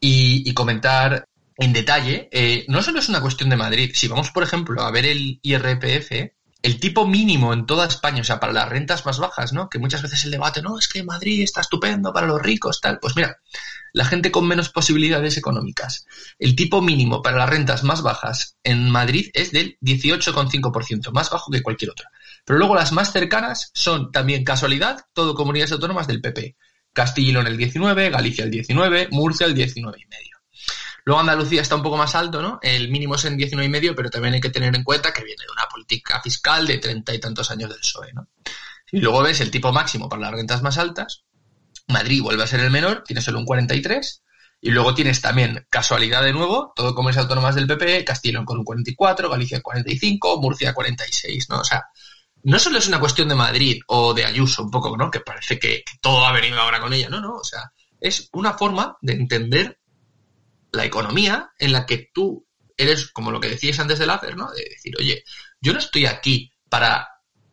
y, comentar en detalle, eh, no solo es una cuestión de Madrid. Si vamos, por ejemplo, a ver el IRPF, el tipo mínimo en toda España, o sea, para las rentas más bajas, ¿no? Que muchas veces el debate, no, es que Madrid está estupendo para los ricos, tal. Pues mira, la gente con menos posibilidades económicas. El tipo mínimo para las rentas más bajas en Madrid es del 18,5%, más bajo que cualquier otra. Pero luego las más cercanas son también casualidad, todo comunidades autónomas del PP. Castilla y el 19, Galicia el 19, Murcia el 19 y medio. Luego Andalucía está un poco más alto, ¿no? El mínimo es en 19 y medio, pero también hay que tener en cuenta que viene de una política fiscal de treinta y tantos años del PSOE, ¿no? Y luego ves el tipo máximo para las rentas más altas. Madrid vuelve a ser el menor, tiene solo un 43. Y luego tienes también, casualidad de nuevo, todo comunidades autónomas del PP, Castilla con un 44, Galicia 45, Murcia 46, ¿no? O sea, no solo es una cuestión de Madrid o de Ayuso, un poco, ¿no? Que parece que, que todo ha venido ahora con ella, no, no, o sea, es una forma de entender la economía en la que tú eres, como lo que decías antes del láser, ¿no? De decir, oye, yo no estoy aquí para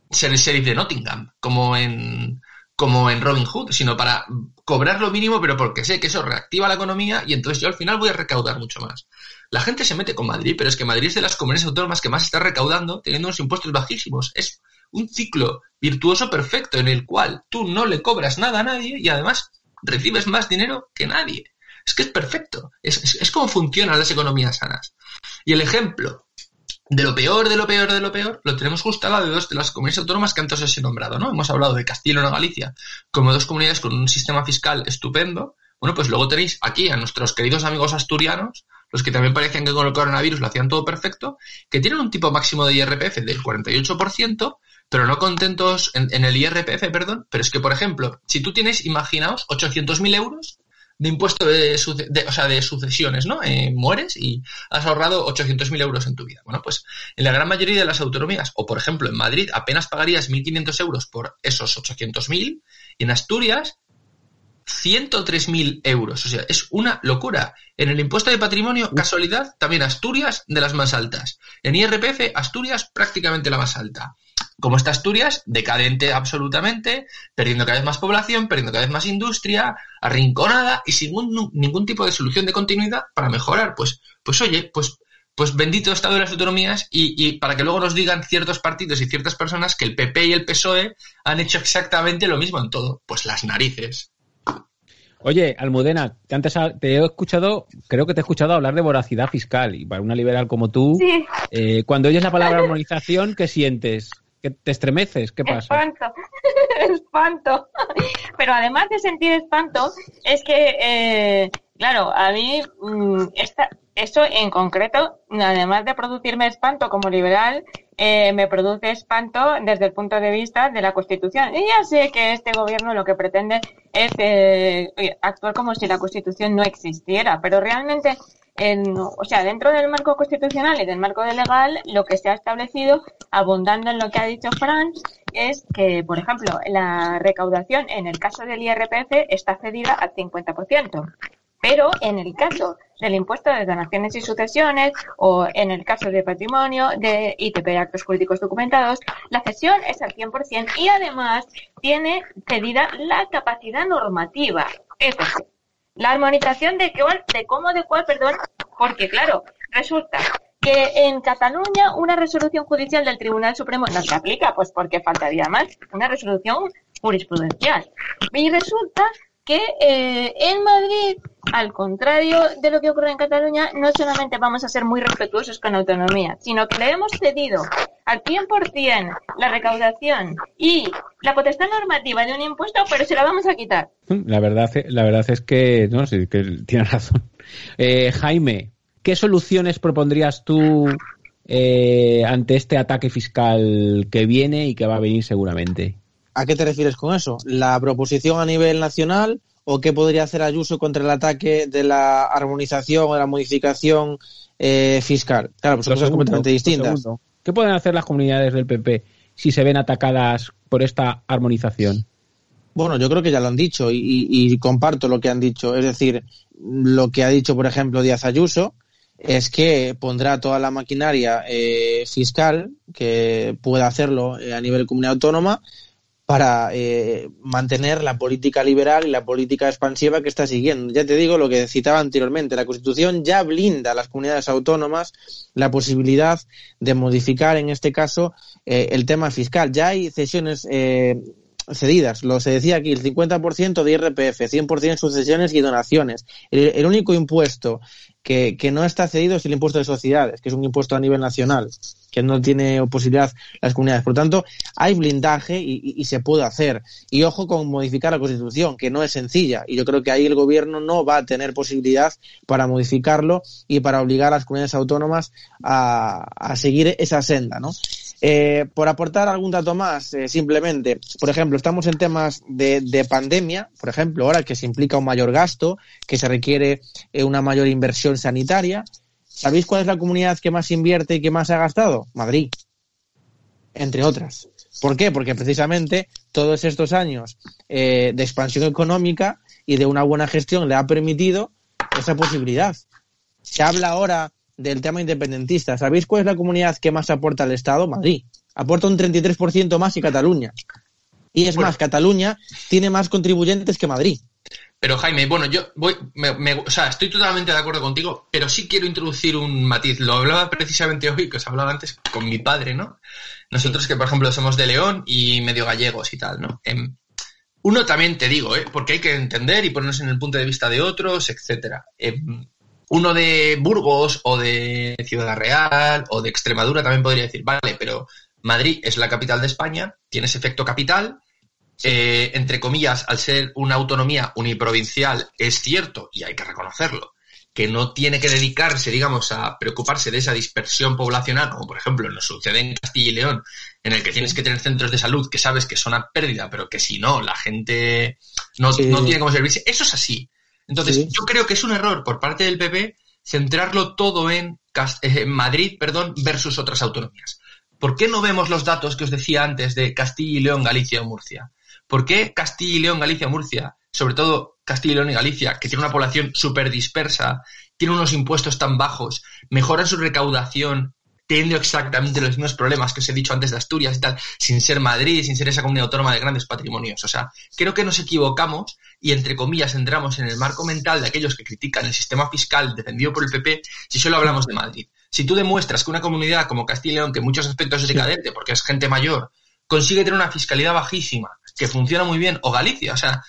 ser el sheriff de Nottingham, como en, como en Robin Hood, sino para cobrar lo mínimo, pero porque sé que eso reactiva la economía y entonces yo al final voy a recaudar mucho más. La gente se mete con Madrid, pero es que Madrid es de las comunidades autónomas que más está recaudando, teniendo unos impuestos bajísimos. Es un ciclo virtuoso perfecto en el cual tú no le cobras nada a nadie y además recibes más dinero que nadie. Es que es perfecto. Es, es, como funcionan las economías sanas. Y el ejemplo de lo peor, de lo peor, de lo peor, lo tenemos justo al lado de dos de las comunidades autónomas que antes os he nombrado, ¿no? Hemos hablado de Castilla y y Galicia como dos comunidades con un sistema fiscal estupendo. Bueno, pues luego tenéis aquí a nuestros queridos amigos asturianos, los que también parecían que con el coronavirus lo hacían todo perfecto, que tienen un tipo máximo de IRPF del 48%, pero no contentos en, en el IRPF, perdón, pero es que, por ejemplo, si tú tienes, imaginaos, 800.000 euros de impuesto de, o sea, de sucesiones, ¿no? Eh, mueres y has ahorrado 800.000 euros en tu vida. Bueno, pues en la gran mayoría de las autonomías, o por ejemplo en Madrid, apenas pagarías 1.500 euros por esos 800.000, y en Asturias 103.000 euros. O sea, es una locura. En el impuesto de patrimonio, casualidad, también Asturias de las más altas. En IRPF, Asturias prácticamente la más alta. Como está Asturias, decadente absolutamente, perdiendo cada vez más población, perdiendo cada vez más industria, arrinconada y sin un, ningún tipo de solución de continuidad para mejorar. Pues, pues oye, pues, pues bendito Estado de las autonomías y, y para que luego nos digan ciertos partidos y ciertas personas que el PP y el PSOE han hecho exactamente lo mismo en todo. Pues las narices. Oye, Almudena, antes te he escuchado, creo que te he escuchado hablar de voracidad fiscal y para una liberal como tú, sí. eh, cuando oyes la palabra armonización, ¿qué sientes? ¿Que te estremeces? ¿Qué pasa? Espanto, espanto. Pero además de sentir espanto, es que, eh, claro, a mí mmm, esta, eso en concreto, además de producirme espanto como liberal, eh, me produce espanto desde el punto de vista de la Constitución. Y ya sé que este gobierno lo que pretende es eh, actuar como si la Constitución no existiera, pero realmente, en, o sea, dentro del marco constitucional y del marco legal, lo que se ha establecido, abundando en lo que ha dicho Franz, es que, por ejemplo, la recaudación en el caso del IRPF está cedida al 50%. Pero en el caso del impuesto de donaciones y sucesiones o en el caso de patrimonio de ITP, actos jurídicos documentados, la cesión es al 100% y además tiene cedida la capacidad normativa. Es la armonización de, de cómo, de cuál, perdón, porque claro, resulta que en Cataluña una resolución judicial del Tribunal Supremo no se aplica, pues porque faltaría más, una resolución jurisprudencial. Y resulta que eh, en Madrid, al contrario de lo que ocurre en Cataluña, no solamente vamos a ser muy respetuosos con la autonomía, sino que le hemos cedido al 100% la recaudación y la potestad normativa de un impuesto, pero se la vamos a quitar. La verdad, la verdad es que, no sé, que tiene razón. Eh, Jaime, ¿qué soluciones propondrías tú eh, ante este ataque fiscal que viene y que va a venir seguramente? ¿A qué te refieres con eso? ¿La proposición a nivel nacional o qué podría hacer Ayuso contra el ataque de la armonización o la modificación eh, fiscal? Claro, pues son cosas completamente distintas. ¿Qué pueden hacer las comunidades del PP si se ven atacadas por esta armonización? Bueno, yo creo que ya lo han dicho y, comparto lo que han dicho. Es decir, lo que ha dicho, por ejemplo, Díaz Ayuso es que pondrá toda la maquinaria eh, fiscal que pueda hacerlo eh, a nivel comunidad autónoma para eh, mantener la política liberal y la política expansiva que está siguiendo. Ya te digo lo que citaba anteriormente, la Constitución ya blinda a las comunidades autónomas la posibilidad de modificar, en este caso, eh, el tema fiscal. Ya hay cesiones eh, cedidas, lo se decía aquí, el 50% de IRPF, 100% en sucesiones y donaciones. El, único impuesto que, que no está cedido es el impuesto de sociedades, que es un impuesto a nivel nacional que no tiene posibilidad las comunidades. Por tanto, hay blindaje y, se puede hacer. Y ojo con modificar la Constitución, que no es sencilla. Y yo creo que ahí el gobierno no va a tener posibilidad para modificarlo y para obligar a las comunidades autónomas a, seguir esa senda, ¿no? Eh, por aportar algún dato más, eh, simplemente, por ejemplo, estamos en temas de, pandemia, por ejemplo, ahora que se implica un mayor gasto, que se requiere eh, una mayor inversión sanitaria, ¿Sabéis cuál es la comunidad que más invierte y que más ha gastado? Madrid, entre otras. ¿Por qué? Porque precisamente todos estos años eh, de expansión económica y de una buena gestión le ha permitido esa posibilidad. Se habla ahora del tema independentista. ¿Sabéis cuál es la comunidad que más aporta al Estado? Madrid. Aporta un 33% más y Cataluña. Y es más, Cataluña tiene más contribuyentes que Madrid. Pero Jaime, bueno, yo voy, me, o sea, estoy totalmente de acuerdo contigo, pero sí quiero introducir un matiz. Lo hablaba precisamente hoy, que os hablaba antes con mi padre, ¿no? Nosotros que, por ejemplo, somos de León y medio gallegos y tal, ¿no? Em, uno también te digo, ¿eh? porque hay que entender y ponernos en el punto de vista de otros, etcétera. Em, uno de Burgos o de Ciudad Real o de Extremadura también podría decir, vale, pero Madrid es la capital de España, tiene ese efecto capital, eh, entre comillas, al ser una autonomía uniprovincial, es cierto, y hay que reconocerlo, que no tiene que dedicarse, digamos, a preocuparse de esa dispersión poblacional, como por ejemplo nos sucede en Castilla y León, en el que tienes que tener centros de salud que sabes que son a pérdida, pero que si no, la gente no, tiene cómo servirse. Eso es así. Entonces, yo creo que es un error por parte del PP centrarlo todo en, en Madrid perdón, versus otras autonomías. ¿Por qué no vemos los datos que os decía antes de Castilla y León, Galicia o Murcia? ¿Por qué Castilla y León, Galicia, Murcia, sobre todo Castilla y León y Galicia, que tiene una población súper dispersa, tiene unos impuestos tan bajos, mejoran su recaudación teniendo exactamente los mismos problemas que os he dicho antes de Asturias y tal, sin ser Madrid, sin ser esa comunidad autónoma de grandes patrimonios. O sea, creo que nos equivocamos y, entre comillas, entramos en el marco mental de aquellos que critican el sistema fiscal defendido por el PP si solo hablamos de Madrid. Si tú demuestras que una comunidad como Castilla y León, que en muchos aspectos es decadente porque es gente mayor, consigue tener una fiscalidad bajísima, que funciona muy bien, o Galicia, o sea,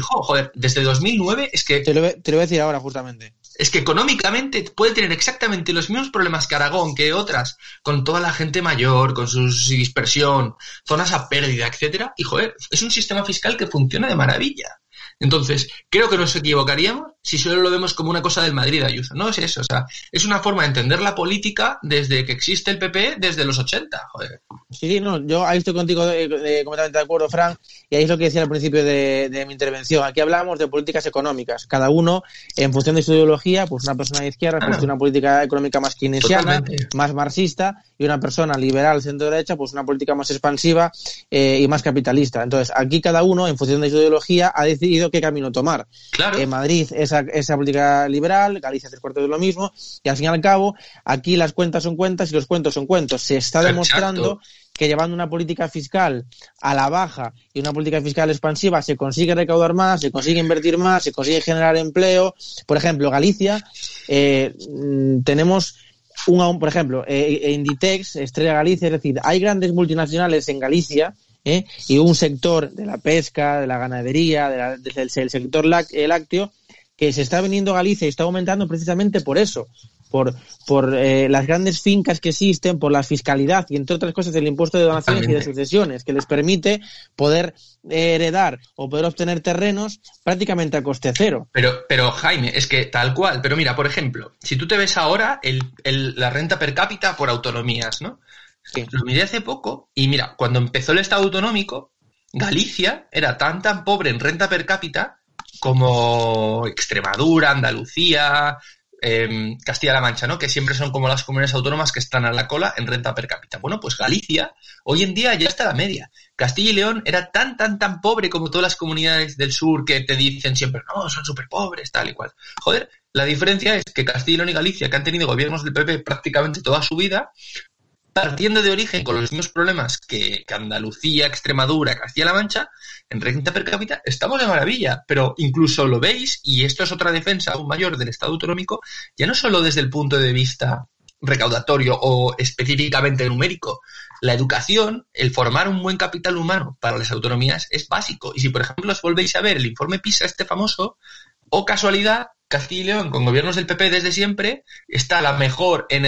joder, desde 2009 es que... Te lo, te lo voy a decir ahora, justamente. Es que económicamente puede tener exactamente los mismos problemas que Aragón, que otras, con toda la gente mayor, con su dispersión, zonas a pérdida, etcétera, y joder, es un sistema fiscal que funciona de maravilla. Entonces, creo que nos equivocaríamos si solo lo vemos como una cosa del Madrid Ayuso. No es eso, o sea, es una forma de entender la política desde que existe el PP desde los 80, joder. Sí, no, yo ahí estoy contigo completamente de acuerdo, Frank, y ahí es lo que decía al principio de, mi intervención. Aquí hablamos de políticas económicas. Cada uno, en función de su ideología, pues una persona de izquierda, pues una política económica más keynesiana, más marxista, y una persona liberal, centro-derecha, pues una política más expansiva eh, y más capitalista. Entonces, aquí cada uno, en función de su ideología, ha decidido qué camino tomar. Claro. Madrid es esa, esa política liberal, Galicia tres cuartos de lo mismo, y al fin y al cabo, aquí las cuentas son cuentas y los cuentos son cuentos. Se está demostrando que llevando una política fiscal a la baja y una política fiscal expansiva se consigue recaudar más, se consigue invertir más, se consigue generar empleo. Por ejemplo, Galicia, eh, mm, tenemos un, por ejemplo, eh, Inditex, Estrella Galicia, es decir, hay grandes multinacionales en Galicia ¿eh? y un sector de la pesca, de la ganadería, del, sector eh, lácteo, que se está viniendo a Galicia y está aumentando precisamente por eso, por, por eh, las grandes fincas que existen, por la fiscalidad y entre otras cosas el impuesto de donaciones y de sucesiones, que les permite poder heredar o poder obtener terrenos prácticamente a coste cero. Pero, pero Jaime, es que tal cual, pero mira, por ejemplo, si tú te ves ahora el, la renta per cápita por autonomías, ¿no? Lo miré hace poco y mira, cuando empezó el Estado autonómico, Galicia era tan tan pobre en renta per cápita como Extremadura, Andalucía, em, Castilla-La Mancha, ¿no? Que siempre son como las comunidades autónomas que están a la cola en renta per cápita. Bueno, pues Galicia hoy en día ya está a la media. Castilla y León era tan, tan, tan pobre como todas las comunidades del sur que te dicen siempre, no, son súper pobres, tal y cual. Joder, la diferencia es que Castilla y León y Galicia, que han tenido gobiernos del PP prácticamente toda su vida, partiendo de origen con los mismos problemas que, Andalucía, Extremadura, Castilla-La Mancha, en renta per cápita estamos de maravilla, pero incluso lo veis, y esto es otra defensa aún mayor del Estado autonómico, ya no solo desde el punto de vista recaudatorio o específicamente numérico. La educación, el formar un buen capital humano para las autonomías es básico. Y si, por ejemplo, os volvéis a ver el informe PISA, este famoso, o casualidad, Castilla con gobiernos del PP desde siempre, está la mejor en,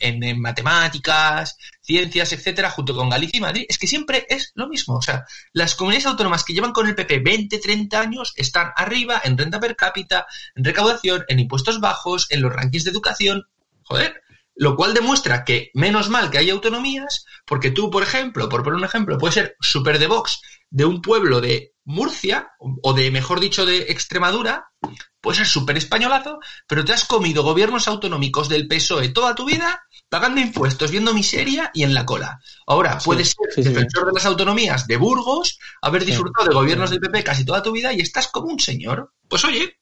en, matemáticas, ciencias, etcétera, junto con Galicia y Madrid. Es que siempre es lo mismo. O sea, las comunidades autónomas que llevan con el PP 20, 30 años están arriba en renta per cápita, en recaudación, en impuestos bajos, en los rankings de educación. Joder. Lo cual demuestra que menos mal que hay autonomías, porque tú, por ejemplo, por poner un ejemplo, puedes ser super de Vox de un pueblo de Murcia, o de, mejor dicho, de Extremadura, puedes ser súper españolazo, pero te has comido gobiernos autonómicos del PSOE toda tu vida, pagando impuestos, viendo miseria y en la cola. Ahora, puedes ser defensor de las autonomías de Burgos, haber disfrutado de gobiernos del PP casi toda tu vida y estás como un señor. Pues oye,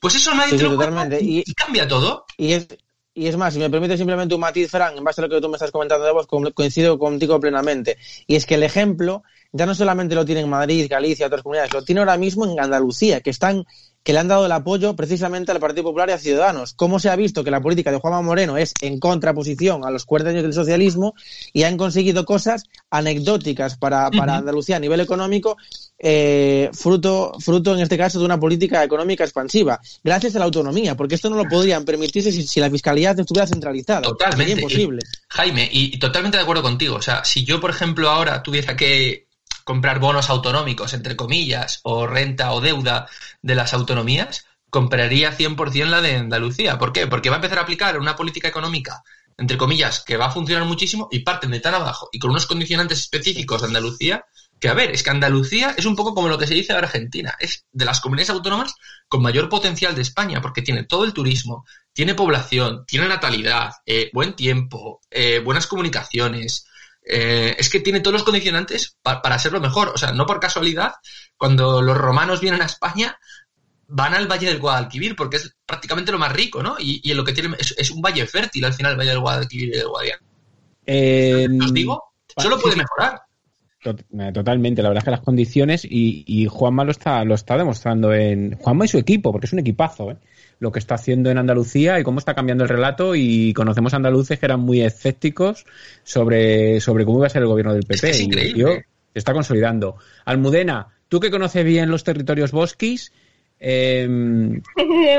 pues eso nadie te lo. Y, y, cambia todo. Y es, y es más, si me permite simplemente un matiz, Fran, en base a lo que tú me estás comentando de vos, coincido contigo plenamente. Y es que el ejemplo ya no solamente lo tiene en Madrid, Galicia, otras comunidades, lo tiene ahora mismo en Andalucía, que están que le han dado el apoyo precisamente al Partido Popular y a Ciudadanos. ¿Cómo se ha visto que la política de Juanma Moreno es en contraposición a los 40 años del socialismo y han conseguido cosas anecdóticas para, para Andalucía a nivel económico, eh, fruto, fruto en este caso de una política económica expansiva, gracias a la autonomía, porque esto no lo podrían permitirse si, la fiscalidad estuviera centralizada. Totalmente. Sería imposible. Jaime, y, y totalmente de acuerdo contigo. O sea, si yo, por ejemplo, ahora tuviera que comprar bonos autonómicos, entre comillas, o renta o deuda de las autonomías, compraría 100% la de Andalucía. ¿Por qué? Porque va a empezar a aplicar una política económica, entre comillas, que va a funcionar muchísimo y parten de tan abajo y con unos condicionantes específicos de Andalucía, que a ver, es que Andalucía es un poco como lo que se dice de Argentina, es de las comunidades autónomas con mayor potencial de España, porque tiene todo el turismo, tiene población, tiene natalidad, eh, buen tiempo, eh, buenas comunicaciones, eh, es que tiene todos los condicionantes para ser lo mejor. O sea, no por casualidad, cuando los romanos vienen a España, van al Valle del Guadalquivir, porque es prácticamente lo más rico, ¿no? Y, en lo que tiene es, un valle fértil al final el Valle del Guadalquivir y del Guadiana. Eh, ¿Os digo? Solo puede mejorar. Eh, totalmente, la verdad es que las condiciones, y, y Juanma lo está, lo está demostrando en. Juanma y su equipo, porque es un equipazo, ¿eh? Lo que está haciendo en Andalucía y cómo está cambiando el relato y conocemos andaluces que eran muy escépticos sobre, sobre cómo iba a ser el gobierno del PP. Es y se está consolidando. Almudena, tú que conoces bien los territorios bosquis, em,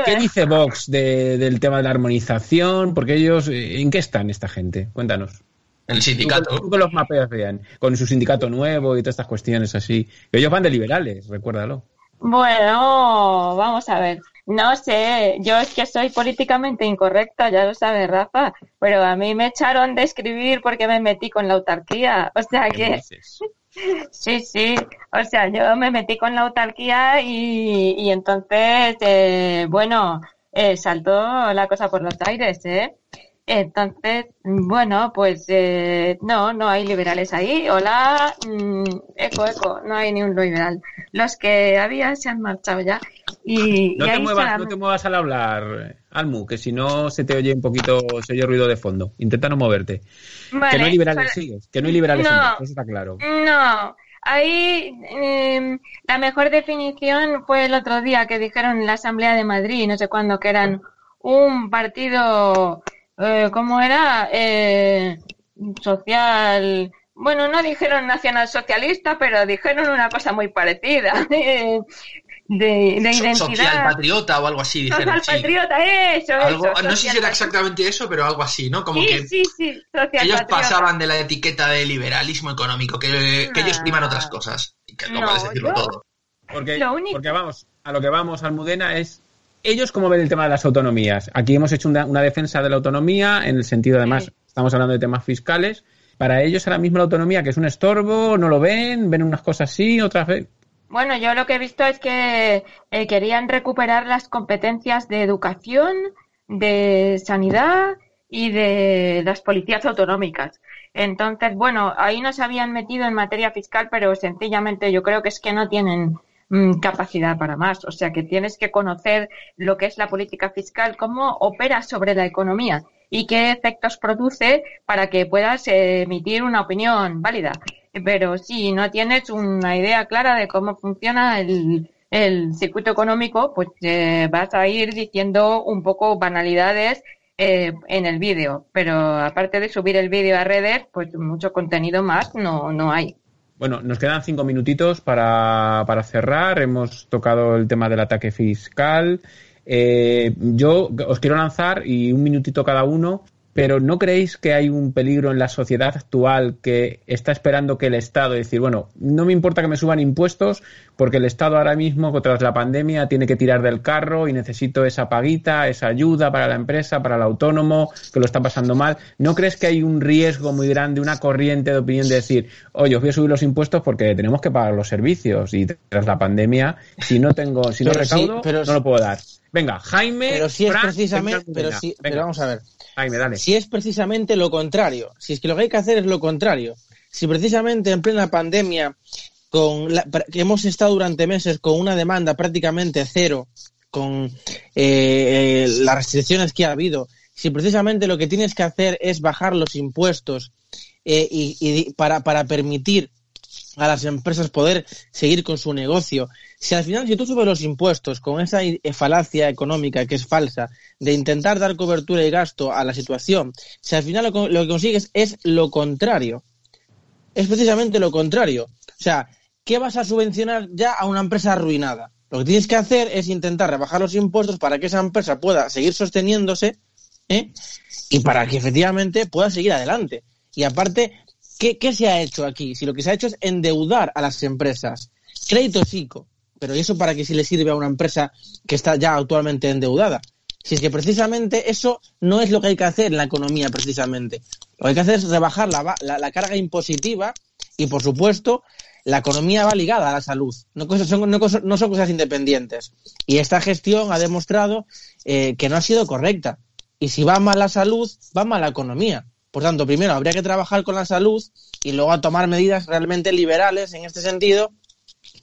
¿qué dice Vox del tema de la armonización? Porque ellos, ¿en qué están esta gente? Cuéntanos. El sindicato. Tú, que los mapeas bien, con su sindicato nuevo y todas estas cuestiones así. Ellos van de liberales, recuérdalo. Bueno, vamos a ver. No sé, yo es que soy políticamente incorrecta, ya lo sabe Rafa, pero a mí me echaron de escribir porque me metí con la autarquía. O sea que... Sí, sí, o sea, yo me metí con la autarquía y, y entonces, eh, bueno, eh, saltó la cosa por los aires, ¿eh? Entonces, bueno, pues eh, no, no hay liberales ahí. Hola, mm, eco, eco, no hay ni un liberal. Los que había se han marchado ya. Y, no, y te muevas, está- no te muevas al hablar, Almu, que si no se te oye un poquito, se oye ruido de fondo. Intenta no moverte. que no hay liberales, sigues, que no hay liberales No. en Vox, eso está claro. No, ahí eh, la mejor definición fue el otro día que dijeron en la Asamblea de Madrid, no sé cuándo, que eran un partido, eh, ¿cómo era? Eh, social. Bueno, no dijeron nacional socialista, pero dijeron una cosa muy parecida. De, de, So- identidad. Social patriota o algo así, dijeron. Social sí. patriota, eso, Algo- eso. no sé si era exactamente eso, pero algo así, ¿no? Como sí, que sí, sí, social ellos patriota. pasaban de la etiqueta de liberalismo económico, que, que ellos priman otras cosas. Y que no, No, puedes decirlo yo- todo. Porque, Lo único- porque vamos, a lo que vamos, Almudena, es ellos cómo ven el tema de las autonomías. Aquí hemos hecho una, una defensa de la autonomía, en el sentido, además, estamos hablando de temas fiscales. Para ellos ahora mismo la autonomía, que es un estorbo, no lo ven, ven unas cosas sí, otras ven. Bueno, yo lo que he visto es que eh, querían recuperar las competencias de educación, de sanidad y de las policías autonómicas. Entonces, bueno, ahí no se habían metido en materia fiscal, pero sencillamente yo creo que es que no tienen mm, capacidad para más. O sea, que tienes que conocer lo que es la política fiscal, cómo opera sobre la economía y qué efectos produce para que puedas eh, emitir una opinión válida. Pero si no tienes una idea clara de cómo funciona el, circuito económico, pues eh, vas a ir diciendo un poco banalidades eh, en el vídeo. Pero aparte de subir el vídeo a redes, pues mucho contenido más no, no hay. Bueno, nos quedan cinco minutitos para, para cerrar. Hemos tocado el tema del ataque fiscal. Eh, yo os quiero lanzar, y un minutito cada uno, pero ¿no creéis que hay un peligro en la sociedad actual que está esperando que el Estado, decir, bueno, no me importa que me suban impuestos, porque el Estado ahora mismo, tras la pandemia, tiene que tirar del carro y necesito esa paguita, esa ayuda para la empresa, para el autónomo, que lo está pasando mal? ¿No crees que hay un riesgo muy grande, una corriente de opinión de decir, oye, os voy a subir los impuestos porque tenemos que pagar los servicios y tras la pandemia, si no tengo, si no Pero sí, recaudo, pero no lo puedo dar? Venga, Jaime. Pero si es precisamente, pero sí, pero vamos a ver. Si es precisamente lo contrario, si es que lo que hay que hacer es lo contrario, si precisamente en plena pandemia, con la- que hemos estado durante meses con una demanda prácticamente cero, con eh, eh, las restricciones que ha habido, si precisamente lo que tienes que hacer es bajar los impuestos eh, y para, para permitir a las empresas poder seguir con su negocio. Si al final, si tú subes los impuestos con esa i- falacia económica que es falsa, de intentar dar cobertura y gasto a la situación, si al final lo, lo que consigues es lo contrario, es precisamente lo contrario. O sea, ¿qué vas a subvencionar ya a una empresa arruinada? Lo que tienes que hacer es intentar rebajar los impuestos para que esa empresa pueda seguir sosteniéndose ¿eh? y para que efectivamente pueda seguir adelante. Y aparte, ¿qué, se ha hecho aquí? Si lo que se ha hecho es endeudar a las empresas, crédito psico, pero ¿y eso para qué si le sirve a una empresa que está ya actualmente endeudada? Si es que precisamente eso no es lo que hay que hacer en la economía, precisamente. Lo que hay que hacer es rebajar la, la- la carga impositiva y, por supuesto, la economía va ligada a la salud. No, cosas- son, no cosas- no son cosas independientes. Y esta gestión ha demostrado eh, que no ha sido correcta. Y si va mal la salud, va mal la economía. Por tanto, primero habría que trabajar con la salud y luego a tomar medidas realmente liberales en este sentido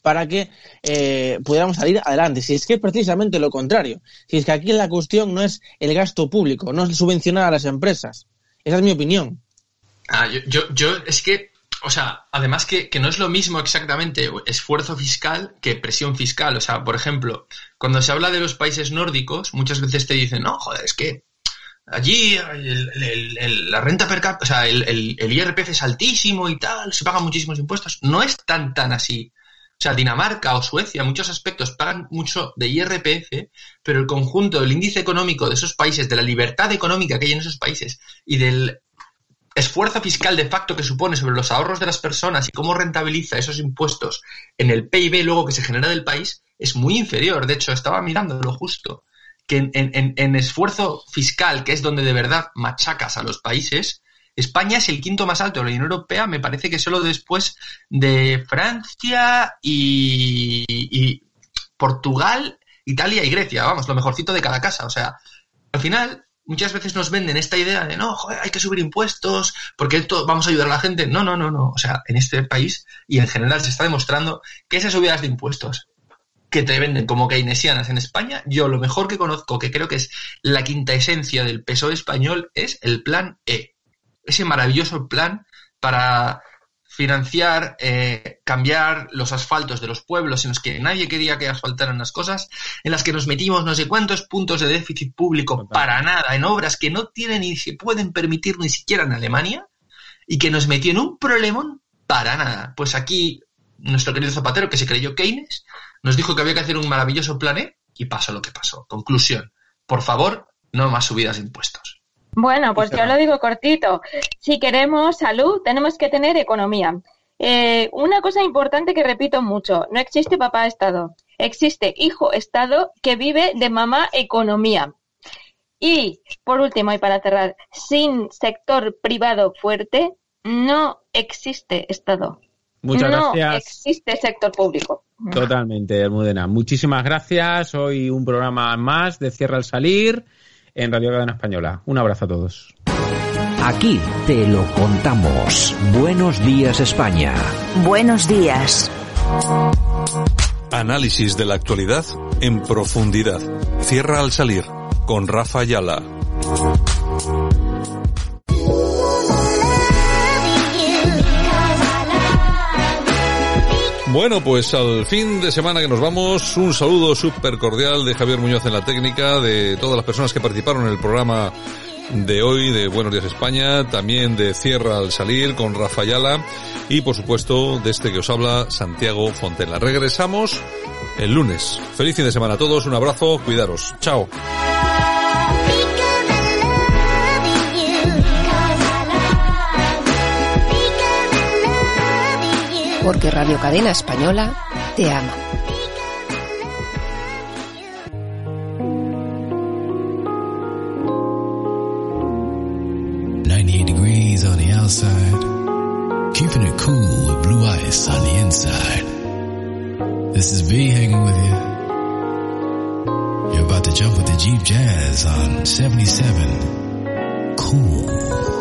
para que eh, pudiéramos salir adelante. Si es que es precisamente lo contrario. Si es que aquí la cuestión no es el gasto público, no es subvencionar a las empresas. Esa es mi opinión. Ah, yo, yo, yo es que, o sea, además que, que no es lo mismo exactamente esfuerzo fiscal que presión fiscal. O sea, por ejemplo, cuando se habla de los países nórdicos, muchas veces te dicen, no, joder, es que allí la renta per cápita, o sea, el, IRPF es altísimo y tal, se pagan muchísimos impuestos. No es tan, tan así. O sea, Dinamarca o Suecia, en muchos aspectos, pagan mucho de IRPF, pero el conjunto del índice económico de esos países, de la libertad económica que hay en esos países y del esfuerzo fiscal de facto que supone sobre los ahorros de las personas y cómo rentabiliza esos impuestos en el PIB luego que se genera del país es muy inferior. De hecho, estaba mirando lo justo, que en, en- en- esfuerzo fiscal, que es donde de verdad machacas a los países, España es el quinto más alto de la Unión Europea, me parece que solo después de Francia y, y Portugal, Italia y Grecia, vamos, lo mejorcito de cada casa. O sea, al final muchas veces nos venden esta idea de no, joder, hay que subir impuestos porque esto vamos a ayudar a la gente. No, no, no, no. O sea, en este país y en general se está demostrando que esas subidas de impuestos que te venden como keynesianas en España, yo lo mejor que conozco, que creo que es la quinta esencia del PSOE español, es el plan E. Ese maravilloso plan para financiar, eh, cambiar los asfaltos de los pueblos en los que nadie quería que asfaltaran las cosas, en las que nos metimos no sé cuántos puntos de déficit público para nada, en obras que no tienen ni se pueden permitir ni siquiera en Alemania, y que nos metió en un problemón para nada. Pues aquí nuestro querido Zapatero, que se creyó Keynes, nos dijo que había que hacer un maravilloso plan E y pasó lo que pasó. Conclusión, por favor, no más subidas de impuestos. Bueno, pues yo lo digo cortito. Si queremos salud, tenemos que tener economía. Eh, una cosa importante que repito mucho, no existe papá Estado, existe hijo Estado que vive de mamá economía. Y, por último, y para cerrar, sin sector privado fuerte, no existe Estado. Muchas no gracias. existe sector público. Totalmente, Almudena. Muchísimas gracias. Hoy un programa más de Cierra al Salir en Radio Cadena Española. Un abrazo a todos. Aquí te lo contamos. Buenos días España. Buenos días. Análisis de la actualidad en profundidad. Cierra al salir con Rafa Ayala. Bueno, pues al fin de semana que nos vamos, un saludo súper cordial de Javier Muñoz en la técnica, de todas las personas que participaron en el programa de hoy de Buenos Días España, también de Cierra al Salir con Rafa y por supuesto de este que os habla Santiago Fontela. Regresamos el lunes. Feliz fin de semana a todos, un abrazo, cuidaros. Chao. Porque Radio Cadena Española te ama. degrees on the outside, keeping it cool with blue ice on the inside. This is V hanging with you. You're about to jump with the Jeep Jazz on 77. Cool.